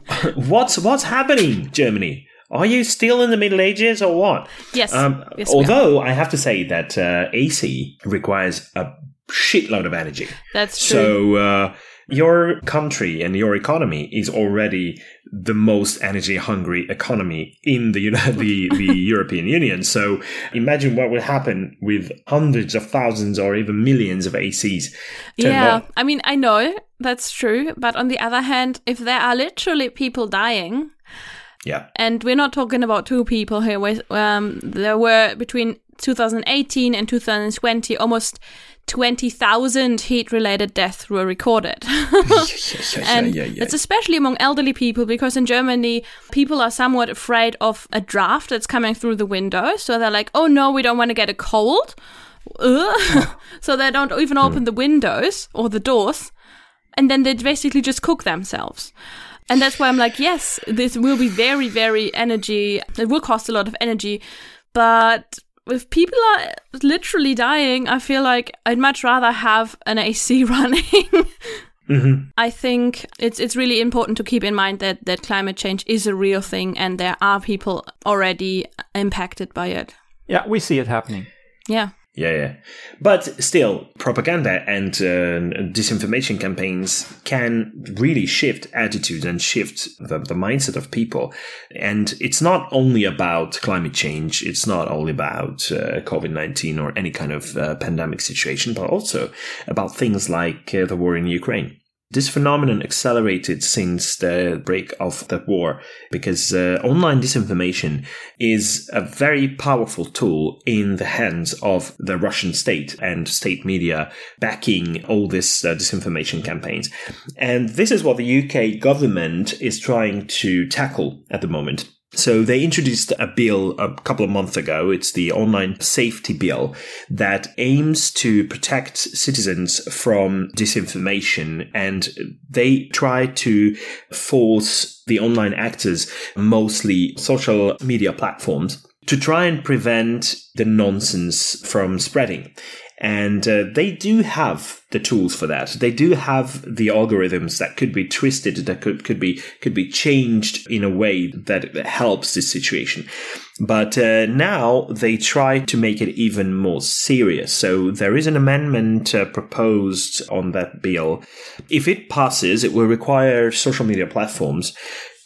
what's what's happening, Germany? Are you still in the Middle Ages or what? yes, Um, yes, although I have to say that uh, AC requires a shitload of energy. that's true. So uh, your country and your economy is already the most energy hungry economy in the the, the European Union. So imagine what will happen with hundreds of thousands or even millions of ACs. Yeah, on. I mean, I know that's true, but on the other hand, if there are literally people dying, Yeah. and we're not talking about two people here, um, there were between 2018 and 2020 almost 20,000 heat-related deaths were recorded. and yeah, yeah. it's especially among elderly people because in Germany, people are somewhat afraid of a draft that's coming through the window. So they're like, oh no, we don't want to get a cold. So they don't even open the windows or the doors. And then they basically just cook themselves. And that's why I'm like, yes, this will be very, very energy. It will cost a lot of energy, but if people are literally dying, I feel like I'd much rather have an AC running. Mm-hmm. I think it's it's really important to keep in mind that that climate change is a real thing and there are people already impacted by it. Yeah, we see it happening. Yeah. Yeah, yeah. But still, propaganda and uh, disinformation campaigns can really shift attitudes and shift the, the mindset of people. And it's not only about climate change. It's not only about uh, COVID-19 or any kind of uh, pandemic situation, but also about things like uh, the war in Ukraine. This phenomenon accelerated since the break of the war because uh, online disinformation is a very powerful tool in the hands of the Russian state and state media backing all this uh, disinformation campaigns. And this is what the UK government is trying to tackle at the moment. So they introduced a bill a couple of months ago. It's the online safety bill that aims to protect citizens from disinformation and they try to force the online actors, mostly social media platforms, to try and prevent the nonsense from spreading. And uh, they do have the tools for that. They do have the algorithms that could be twisted, that could, could be could be changed in a way that helps this situation. But uh, now they try to make it even more serious. So there is an amendment uh, proposed on that bill. If it passes, it will require social media platforms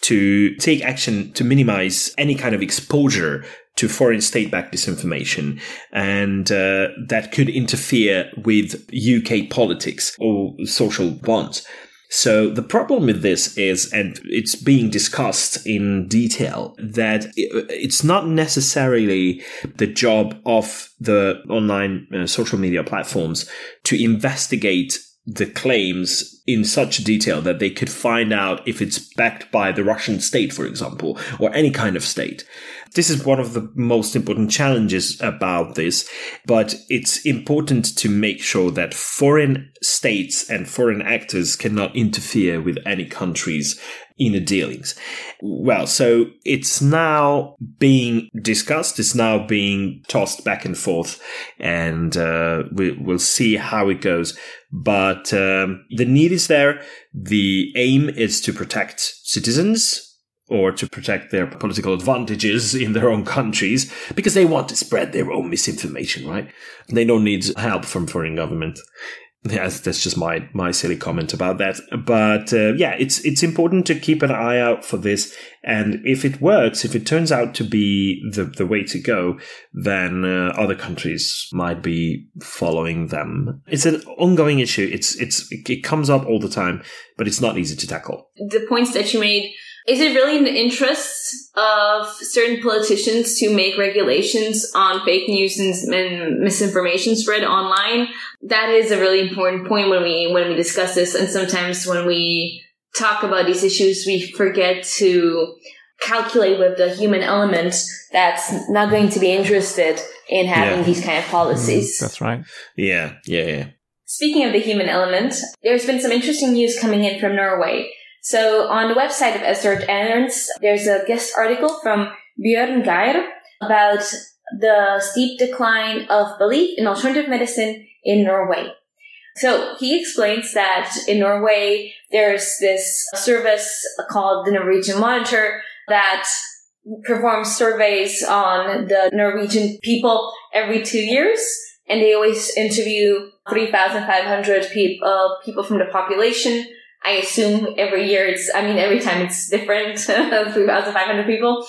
to take action to minimize any kind of exposure to foreign state-backed disinformation, and uh, that could interfere with UK politics or social bonds. So the problem with this is, and it's being discussed in detail, that it's not necessarily the job of the online uh, social media platforms to investigate the claims in such detail that they could find out if it's backed by the Russian state, for example, or any kind of state. This is one of the most important challenges about this, but it's important to make sure that foreign states and foreign actors cannot interfere with any country's inner dealings. Well, so it's now being discussed. It's now being tossed back and forth, and uh, we, will see how it goes. But um, the need is there. The aim is to protect citizens or to protect their political advantages in their own countries because they want to spread their own misinformation, right? They don't need help from foreign government. Yeah, that's just my my silly comment about that. But uh, yeah, it's it's important to keep an eye out for this, and if it works, if it turns out to be the the way to go, then uh, other countries might be following them. It's an ongoing issue. It's it's it comes up all the time, but it's not easy to tackle. The points that you made is it really in the interests of certain politicians to make regulations on fake news and, misinformation spread online? That is a really important point when we when we discuss this, and sometimes when we talk about these issues, we forget to calculate with the human element that's not going to be interested in having yeah. these kind of policies. Mm, that's right. Yeah, yeah, yeah. Speaking of the human element, there's been some interesting news coming in from Norway. So on the website of Edzard Ernst, there's a guest article from Björn Geir about the steep decline of belief in alternative medicine in Norway. So he explains that in Norway, there's this service called the Norwegian Monitor that performs surveys on the Norwegian people every two years. And they always interview 3,500 pe- uh, people from the population I assume every year it's, I mean, every time it's different, 3,500 people.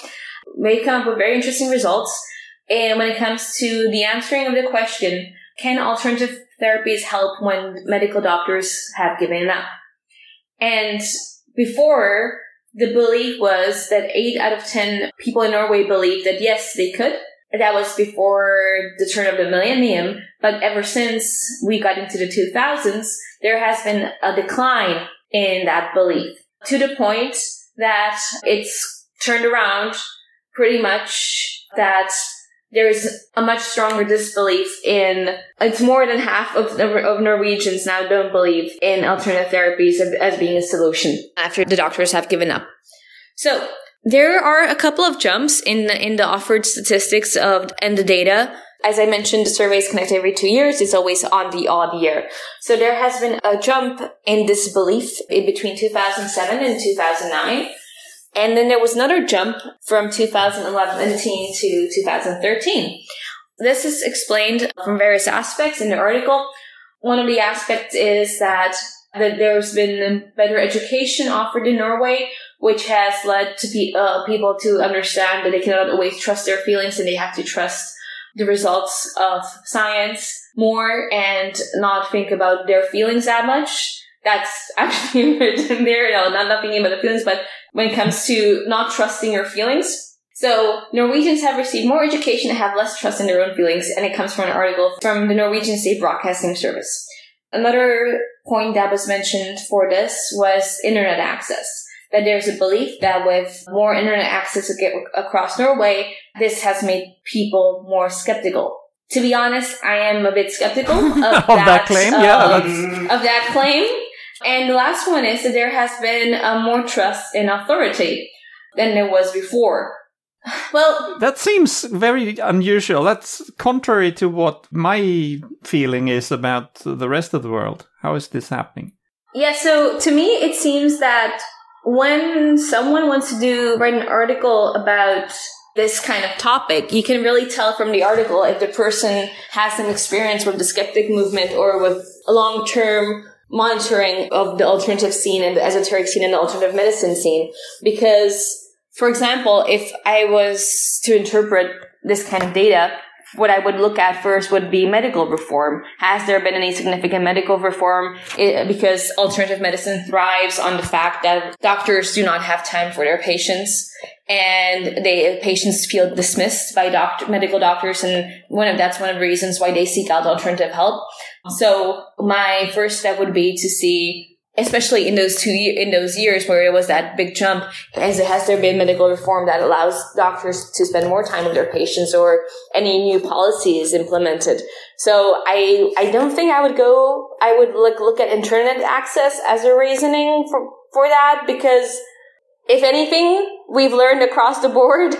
They come up with very interesting results. And when it comes to the answering of the question, can alternative therapies help when medical doctors have given up? And before, the belief was that 8 out of 10 people in Norway believed that yes, they could. That was before the turn of the millennium. But ever since we got into the 2000s, there has been a decline in that belief to the point that it's turned around pretty much that there's a much stronger disbelief in it's more than half of, of Norwegians now don't believe in alternative therapies as being a solution after the doctors have given up. So There are a couple of jumps in the, in the offered statistics of and the data. As I mentioned, the survey is conducted every two years. It's always on the odd year. So there has been a jump in this belief in between 2007 and 2009. And then there was another jump from 2011 to 2013. This is explained from various aspects in the article. One of the aspects is that, that there's been better education offered in Norway, which has led to pe- uh, people to understand that they cannot always trust their feelings and they have to trust the results of science more and not think about their feelings that much. That's actually written there. No, not, not thinking about the feelings, but when it comes to not trusting your feelings. So Norwegians have received more education and have less trust in their own feelings, and it comes from an article from the Norwegian State Broadcasting Service. Another point that was mentioned for this was internet access. That there's a belief that with more internet access to get across Norway, this has made people more skeptical. To be honest, I am a bit skeptical of, of that, that, claim. Um, yeah, of that claim. And the last one is that there has been uh, more trust in authority than there was before. Well, that seems very unusual. That's contrary to what my feeling is about the rest of the world. How is this happening? Yeah, so to me, it seems that when someone wants to do write an article about this kind of topic, you can really tell from the article if the person has some experience with the skeptic movement or with long term monitoring of the alternative scene and the esoteric scene and the alternative medicine scene. Because, for example, if I was to interpret this kind of data, what I would look at first would be medical reform. Has there been any significant medical reform? It, because alternative medicine thrives on the fact that doctors do not have time for their patients and they patients feel dismissed by doctor, medical doctors and one of that's one of the reasons why they seek out alternative help. So my first step would be to see especially in those two in those years where it was that big jump as has there been medical reform that allows doctors to spend more time with their patients or any new policies implemented so i i don't think i would go i would like look at internet access as a reasoning for for that because if anything we've learned across the board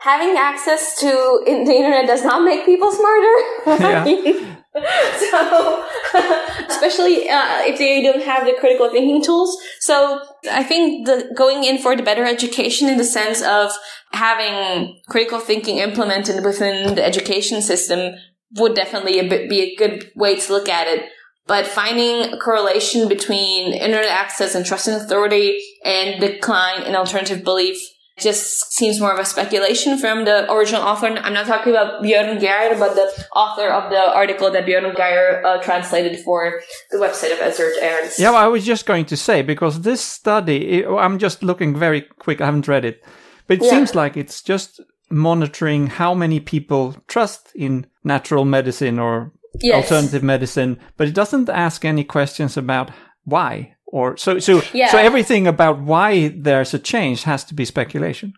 having access to the internet does not make people smarter Yeah. so especially uh, if they don't have the critical thinking tools. So i think the going in for the better education in the sense of having critical thinking implemented within the education system would definitely a bit, be a good way to look at it. But finding a correlation between internet access and trust in authority and decline in alternative belief just seems more of a speculation from the original author. I'm not talking about Björn Geir, but the author of the article that Björn Geir uh, translated for the website of Edzard Ernst. Yeah, well, I was just going to say because this study, it, I'm just looking very quick. I haven't read it, but it Yeah. seems like it's just monitoring how many people trust in natural medicine or Yes. alternative medicine, but it doesn't ask any questions about why or so. So, Yeah. so everything about why there's a change has to be speculation.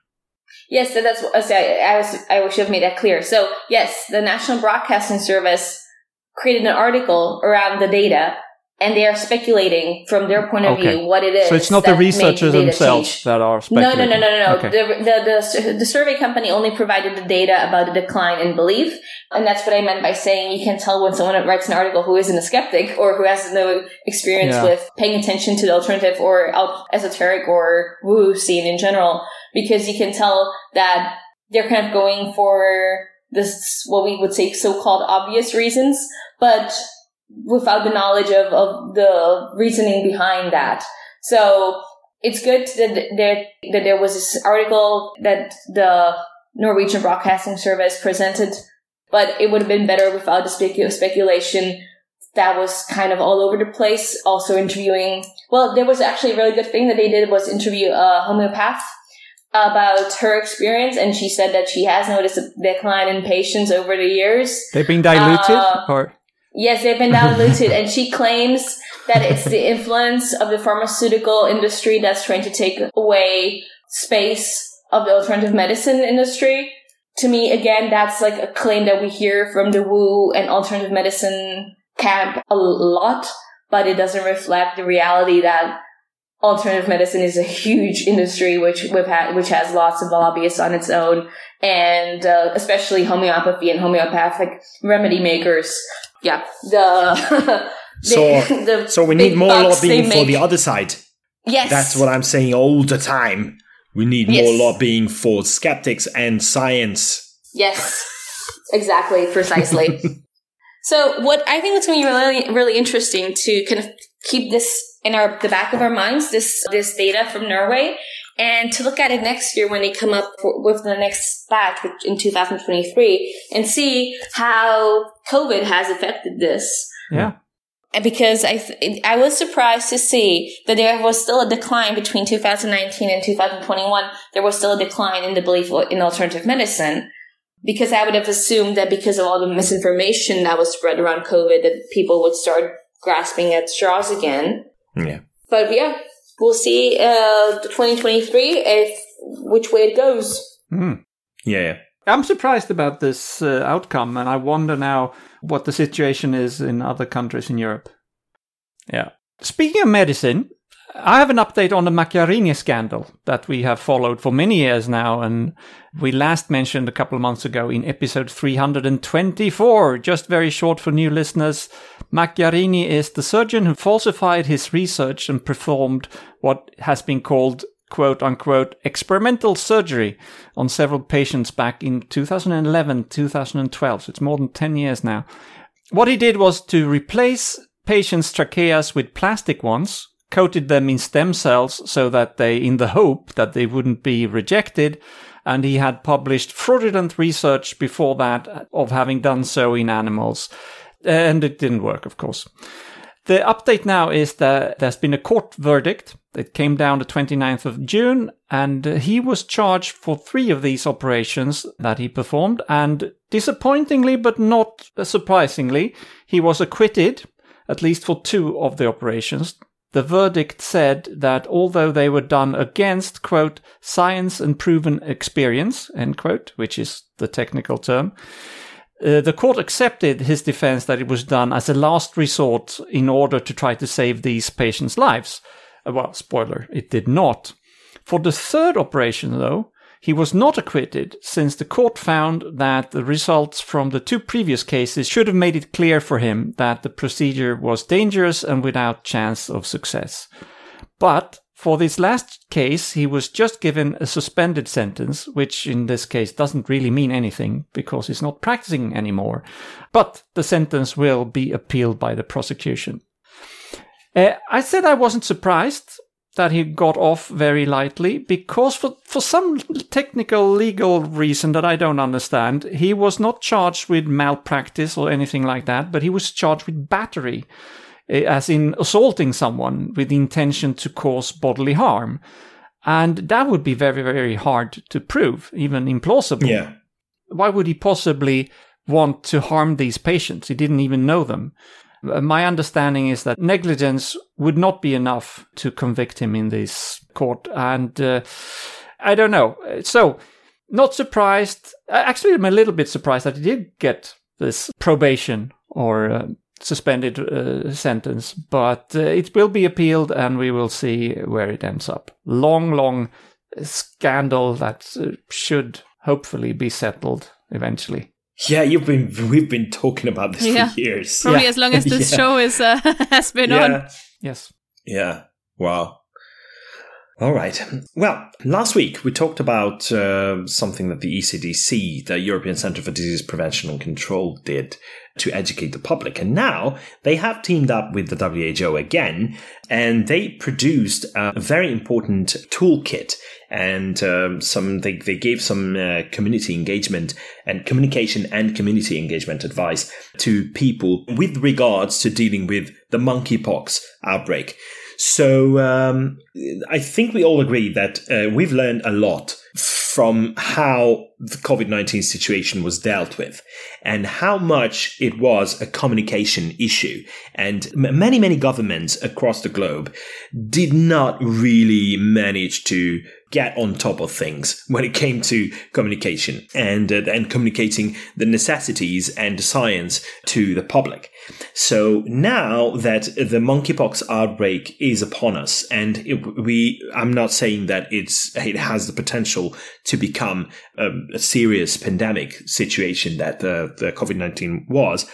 Yes, so that's uh, what I, I was. I should have made that clear. So yes, the National Broadcasting Service created an article around the data, and they are speculating from their point of Okay. view what it is. So it's not the researchers themselves change. that are speculating. no, no, no, no, no. Okay. The, the, the, the survey company only provided the data about the decline in belief. And that's what I meant by saying you can tell when someone writes an article who isn't a skeptic or who has no experience Yeah. with paying attention to the alternative or esoteric or woo scene in general, because you can tell that they're kind of going for this, what we would say so-called obvious reasons, but without the knowledge of, of the reasoning behind that. So it's good that there that there was this article that the Norwegian Broadcasting Service presented, but it would have been better without the specu- speculation that was kind of all over the place. Also interviewing, well, there was actually a really good thing that they did was interview a homeopath about her experience, and she said that she has noticed a decline in patients over the years. They've been diluted, Uh, or Yes, they've been diluted, and she claims that it's the influence of the pharmaceutical industry that's trying to take away space of the alternative medicine industry. To me, again, that's like a claim that we hear from the woo and alternative medicine camp a lot, but it doesn't reflect the reality that alternative medicine is a huge industry which we've had, which has lots of lobbyists on its own, and uh, especially homeopathy and homeopathic remedy makers. Yeah, the so the so we need more lobbying for the other side. Yes, That's what I'm saying all the time. We need Yes. more lobbying for skeptics and science. Yes, exactly, precisely. so, what I think is going to be really, really interesting to kind of keep this in our the back of our minds, this this data from Norway, and to look at it next year when they come up for, with the next batch in 2023, and see how COVID has affected this. Yeah. And because I th- I was surprised to see that there was still a decline between 2019 and 2021. There was still a decline in the belief in alternative medicine because I would have assumed that because of all the misinformation that was spread around COVID, that people would start grasping at straws again. Yeah. But yeah, we'll see uh, 2023 if which way it goes. Yeah. yeah. I'm surprised about this uh, outcome, and I wonder now what the situation is in other countries in Europe. Yeah. Speaking of medicine, I have an update on the Macchiarini scandal that we have followed for many years now, and we last mentioned a couple of months ago in episode 324. Just very short for new listeners. Macchiarini is the surgeon who falsified his research and performed what has been called quote unquote experimental surgery on several patients back in 2011 2012 so it's more than 10 years now what he did was to replace patients tracheas with plastic ones coated them in stem cells so that they in the hope that they wouldn't be rejected and he had published fraudulent research before that of having done so in animals and it didn't work of course the update now is that there's been a court verdict. It came down the 29th of June, and he was charged for three of these operations that he performed. And disappointingly, but not surprisingly, he was acquitted, at least for two of the operations. The verdict said that although they were done against, quote, science and proven experience, end quote, which is the technical term, uh, the court accepted his defense that it was done as a last resort in order to try to save these patients' lives. Uh, well, spoiler, it did not. For the third operation, though, he was not acquitted since the court found that the results from the two previous cases should have made it clear for him that the procedure was dangerous and without chance of success. But for this last case, he was just given a suspended sentence, which in this case doesn't really mean anything because he's not practicing anymore. But the sentence will be appealed by the prosecution. Uh, I said I wasn't surprised that he got off very lightly because for, for some technical legal reason that I don't understand, he was not charged with malpractice or anything like that, but he was charged with battery eh, as in assaulting someone with the intention to cause bodily harm. And that would be very, very hard to prove, even implausible. Yeah. Why would he possibly want to harm these patients? He didn't even know them. Uh, My understanding is that negligence would not be enough to convict him in this court. And uh, I don't know. So, not surprised. uh, Actually, I'm a little bit surprised that he did get this probation or uh, suspended uh, sentence, but uh, it will be appealed and we will see where it ends up. Long, long scandal that uh, should hopefully be settled eventually. Yeah, you've been we've been talking about this Yeah. for years. Probably Yeah. as long as this Yeah. show is uh, has been on. Yes. Yeah. Wow. All right. Well, last week we talked about uh, something that the ECDC, the European Centre for Disease Prevention and Control, did to educate the public. And now they have teamed up with the WHO again, and they produced a very important toolkit and um, some. They, they gave some uh, community engagement and communication and community engagement advice to people with regards to dealing with the monkeypox outbreak. So um, I think we all agree that uh, we've learned a lot from how the COVID 19 situation was dealt with and how much it was a communication issue. And many, many governments across the globe did not really manage to get on top of things when it came to communication and uh, and communicating the necessities and science to the public. So now that the monkeypox outbreak is upon us, and it, we, I'm not saying that it's it has the potential to become a, a serious pandemic situation that the, the COVID nineteen was.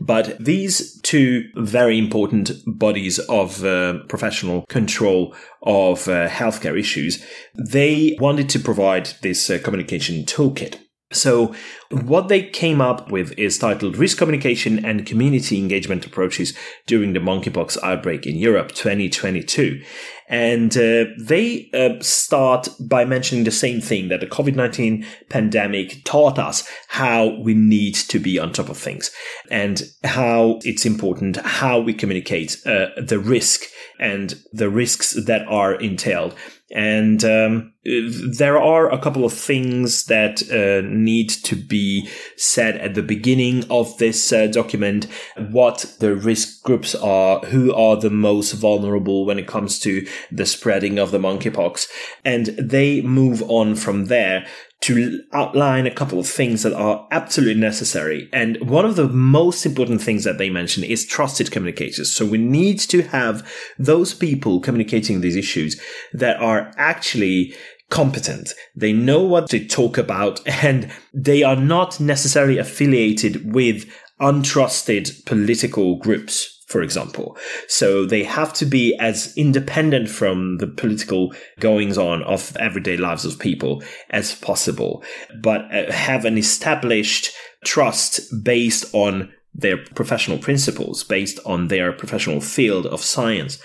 But these two very important bodies of uh, professional control of uh, healthcare issues, they wanted to provide this uh, communication toolkit. So what they came up with is titled Risk Communication and Community Engagement Approaches During the Monkeypox Outbreak in Europe 2022. And uh, they uh, start by mentioning the same thing that the COVID 19 pandemic taught us how we need to be on top of things and how it's important how we communicate uh, the risk and the risks that are entailed. And um, there are a couple of things that uh, need to be said at the beginning of this uh, document. What the risk groups are, who are the most vulnerable when it comes to the spreading of the monkeypox. And they move on from there to outline a couple of things that are absolutely necessary. And one of the most important things that they mention is trusted communicators. So we need to have those people communicating these issues that are actually competent. They know what to talk about and they are not necessarily affiliated with untrusted political groups for example. So they have to be as independent from the political goings on of everyday lives of people as possible, but uh, have an established trust based on their professional principles, based on their professional field of science.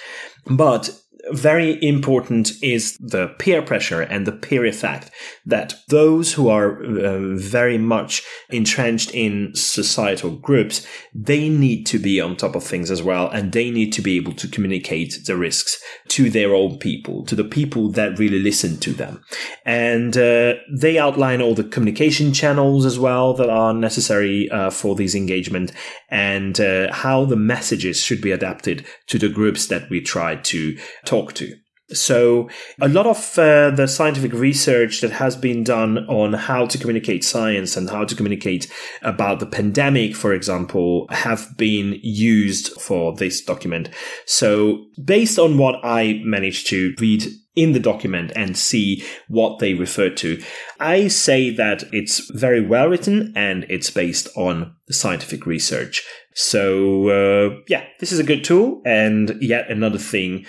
But very important is the peer pressure and the peer effect that those who are uh, very much entrenched in societal groups they need to be on top of things as well and they need to be able to communicate the risks to their own people to the people that really listen to them. And uh, they outline all the communication channels as well that are necessary uh, for these engagement and uh, how the messages should be adapted to the groups that we try to talk talk to. So, a lot of uh, the scientific research that has been done on how to communicate science and how to communicate about the pandemic, for example, have been used for this document. So, based on what I managed to read in the document and see what they refer to, I say that it's very well written and it's based on scientific research. So, uh, yeah, this is a good tool and yet another thing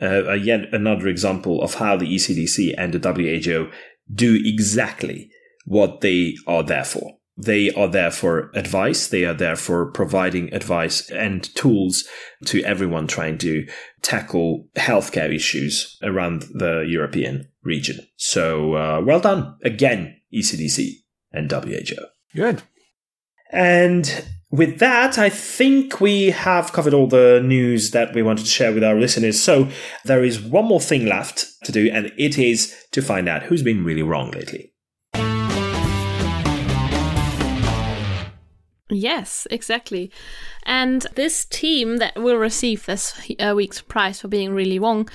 uh, yet another example of how the ECDC and the WHO do exactly what they are there for. They are there for advice. They are there for providing advice and tools to everyone trying to tackle healthcare issues around the European region. So, uh, well done again, ECDC and WHO. Good. And with that, I think we have covered all the news that we wanted to share with our listeners. So there is one more thing left to do, and it is to find out who's been really wrong lately. Yes, exactly. And this team that will receive this uh, week's prize for being really wrong,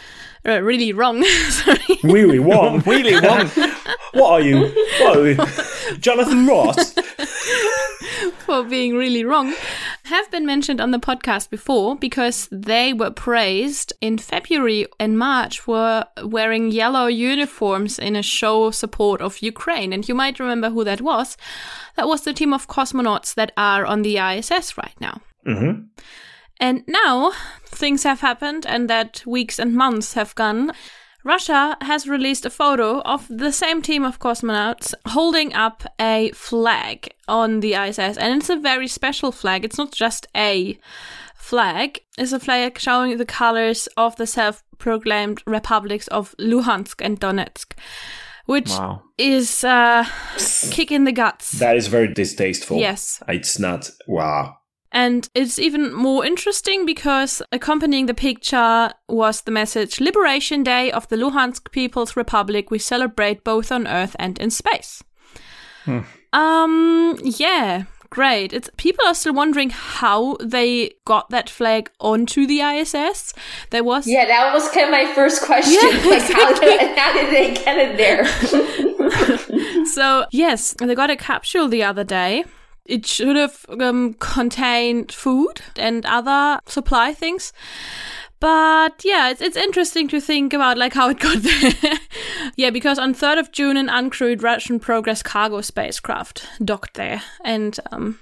uh, really wrong, sorry. Really wrong? really wrong? what are you? What are you? Jonathan Ross? For being really wrong have been mentioned on the podcast before because they were praised in February and March for wearing yellow uniforms in a show support of Ukraine. And you might remember who that was. That was the team of cosmonauts that are on the ISS right now. Mm-hmm. And now things have happened and that weeks and months have gone. Russia has released a photo of the same team of cosmonauts holding up a flag on the ISS, and it's a very special flag. It's not just a flag, it's a flag showing the colors of the self proclaimed republics of Luhansk and Donetsk. Which Wow. is uh, kick in the guts. That is very distasteful. Yes. It's not. Wow. And it's even more interesting because accompanying the picture was the message Liberation Day of the Luhansk People's Republic. We celebrate both on Earth and in space. Um, yeah, great. It's people are still wondering how they got that flag onto the ISS. There was Yeah, that was kind of my first question. Yeah, like, how did, how did they get it there? so yes, they got a capsule the other day. It should have um, contained food and other supply things. But yeah, it's, it's interesting to think about like how it got there. yeah, because on 3rd of June, an uncrewed Russian Progress cargo spacecraft docked there, and um,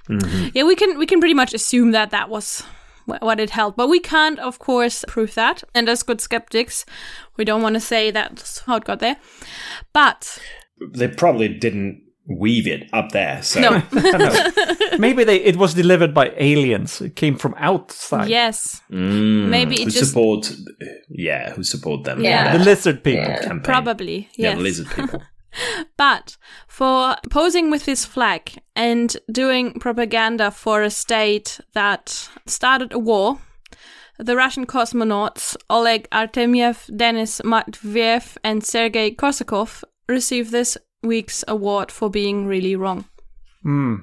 yeah, we can we can pretty much assume that that was what it held, but we can't, of course, prove that. And as good skeptics, we don't want to say that's how it got there. But They probably didn't weave it up there. So no, Maybe they it was delivered by aliens. It came from outside. yes, Mm, maybe who just support, yeah, who support them? Yeah. The lizard people. campaign. probably Yeah, the lizard people. But for posing with this flag and doing propaganda for a state that started a war, the Russian cosmonauts Oleg Artemyev, Denis Matveyev, and Sergei Korsakov received this week's award for being really wrong. Hmm.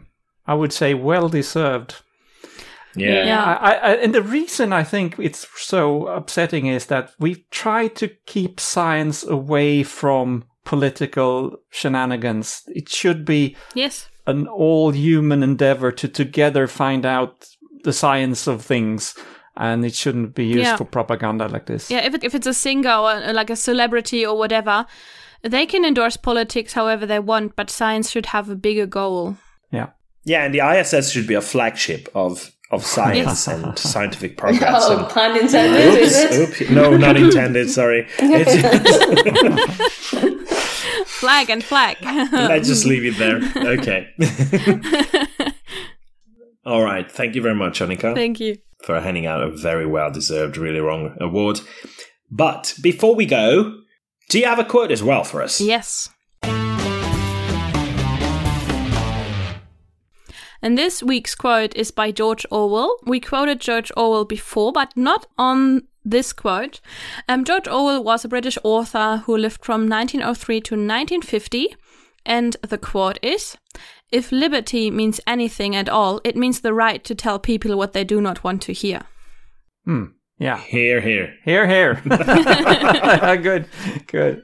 I would say well deserved. Yeah. Yeah. I, I, and the reason I think it's so upsetting is that we try to keep science away from political shenanigans. It should be Yes. an all human endeavor to together find out the science of things. And it shouldn't be used Yeah. for propaganda like this. Yeah, if, it, if it's a singer or uh, like a celebrity or whatever, they can endorse politics however they want, but science should have a bigger goal. Yeah. Yeah, and the ISS should be a flagship of of science and scientific progress. oh, and, pun intended, is it? Oops, oops. No, not intended. Sorry. It's- Flag and flag. let's just leave it there. Okay. All right. Thank you very much, Annika, Thank you. for handing out a very well deserved, really wrong award. But before we go, do you have a quote as well for us? Yes. And this week's quote is by George Orwell. We quoted George Orwell before, but not on this quote. Um, George Orwell was a British author who lived from 1903 to 1950. And the quote is If liberty means anything at all, it means the right to tell people what they do not want to hear. Hmm. Yeah. Here, here. Here, here. good. Good.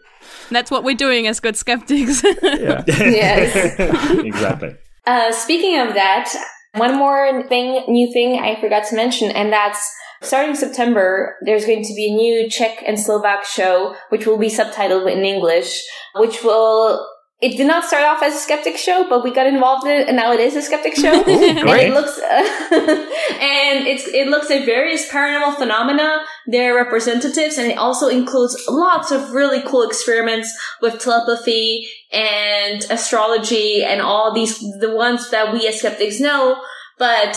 That's what we're doing as good skeptics. Yeah. Yes. exactly. Uh, speaking of that, one more thing, new thing I forgot to mention, and that's starting September, there's going to be a new Czech and Slovak show, which will be subtitled in English, which will, it did not start off as a skeptic show, but we got involved in it, and now it is a skeptic show. and great. it looks, and it's, it looks at various paranormal phenomena, their representatives, and it also includes lots of really cool experiments with telepathy and astrology and all these, the ones that we as skeptics know, but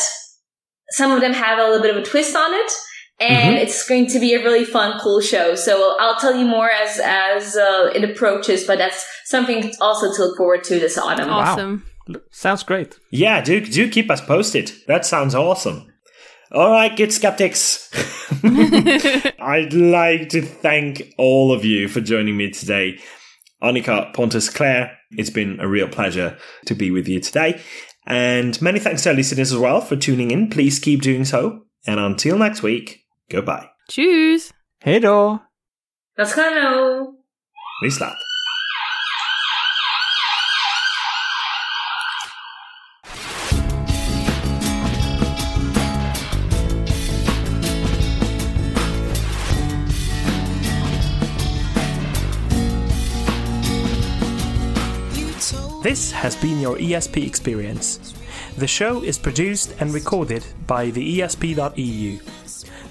some of them have a little bit of a twist on it. And it's going to be a really fun, cool show. So I'll tell you more as, as, uh, it approaches, but that's something also to look forward to this autumn. awesome. Sounds great. Yeah, do do keep us posted. That sounds awesome. All right, good skeptics. I'd like to thank all of you for joining me today. Annika Pontus Claire, it's been a real pleasure to be with you today. And many thanks to our listeners as well for tuning in. Please keep doing so. And until next week, goodbye. Tschüss. Hej då! That's kind of Vislat. This has been your ESP experience. The show is produced and recorded by the ESP.eu.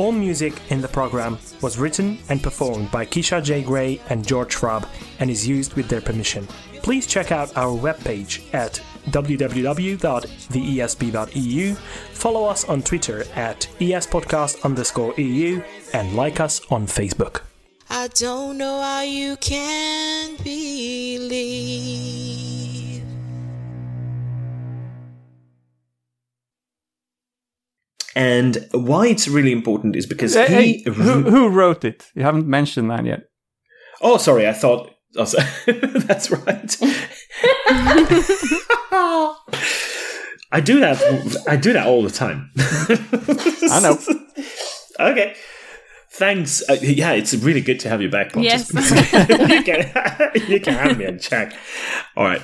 All music in the program was written and performed by Kyša J. Gray and George Schwab and is used with their permission. Please check out our webpage at www.theesp.eu, follow us on Twitter at espodcast underscore EU, and like us on Facebook. I don't know how you can believe. And why it's really important is because Hey, he. hey, who, who wrote it? You haven't mentioned that yet. Oh, sorry, I thought. Oh, so- that's right. I do that. I do that all the time. I know. okay. Thanks. Uh, yeah, it's really good to have you back. Pontus. Yes. you, can, you can have me and check. All right.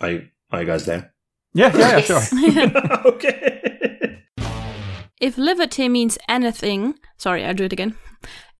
Are you, are you guys there? Yeah, yeah, yeah, sure. okay. If liberty means anything, sorry, I'll do it again.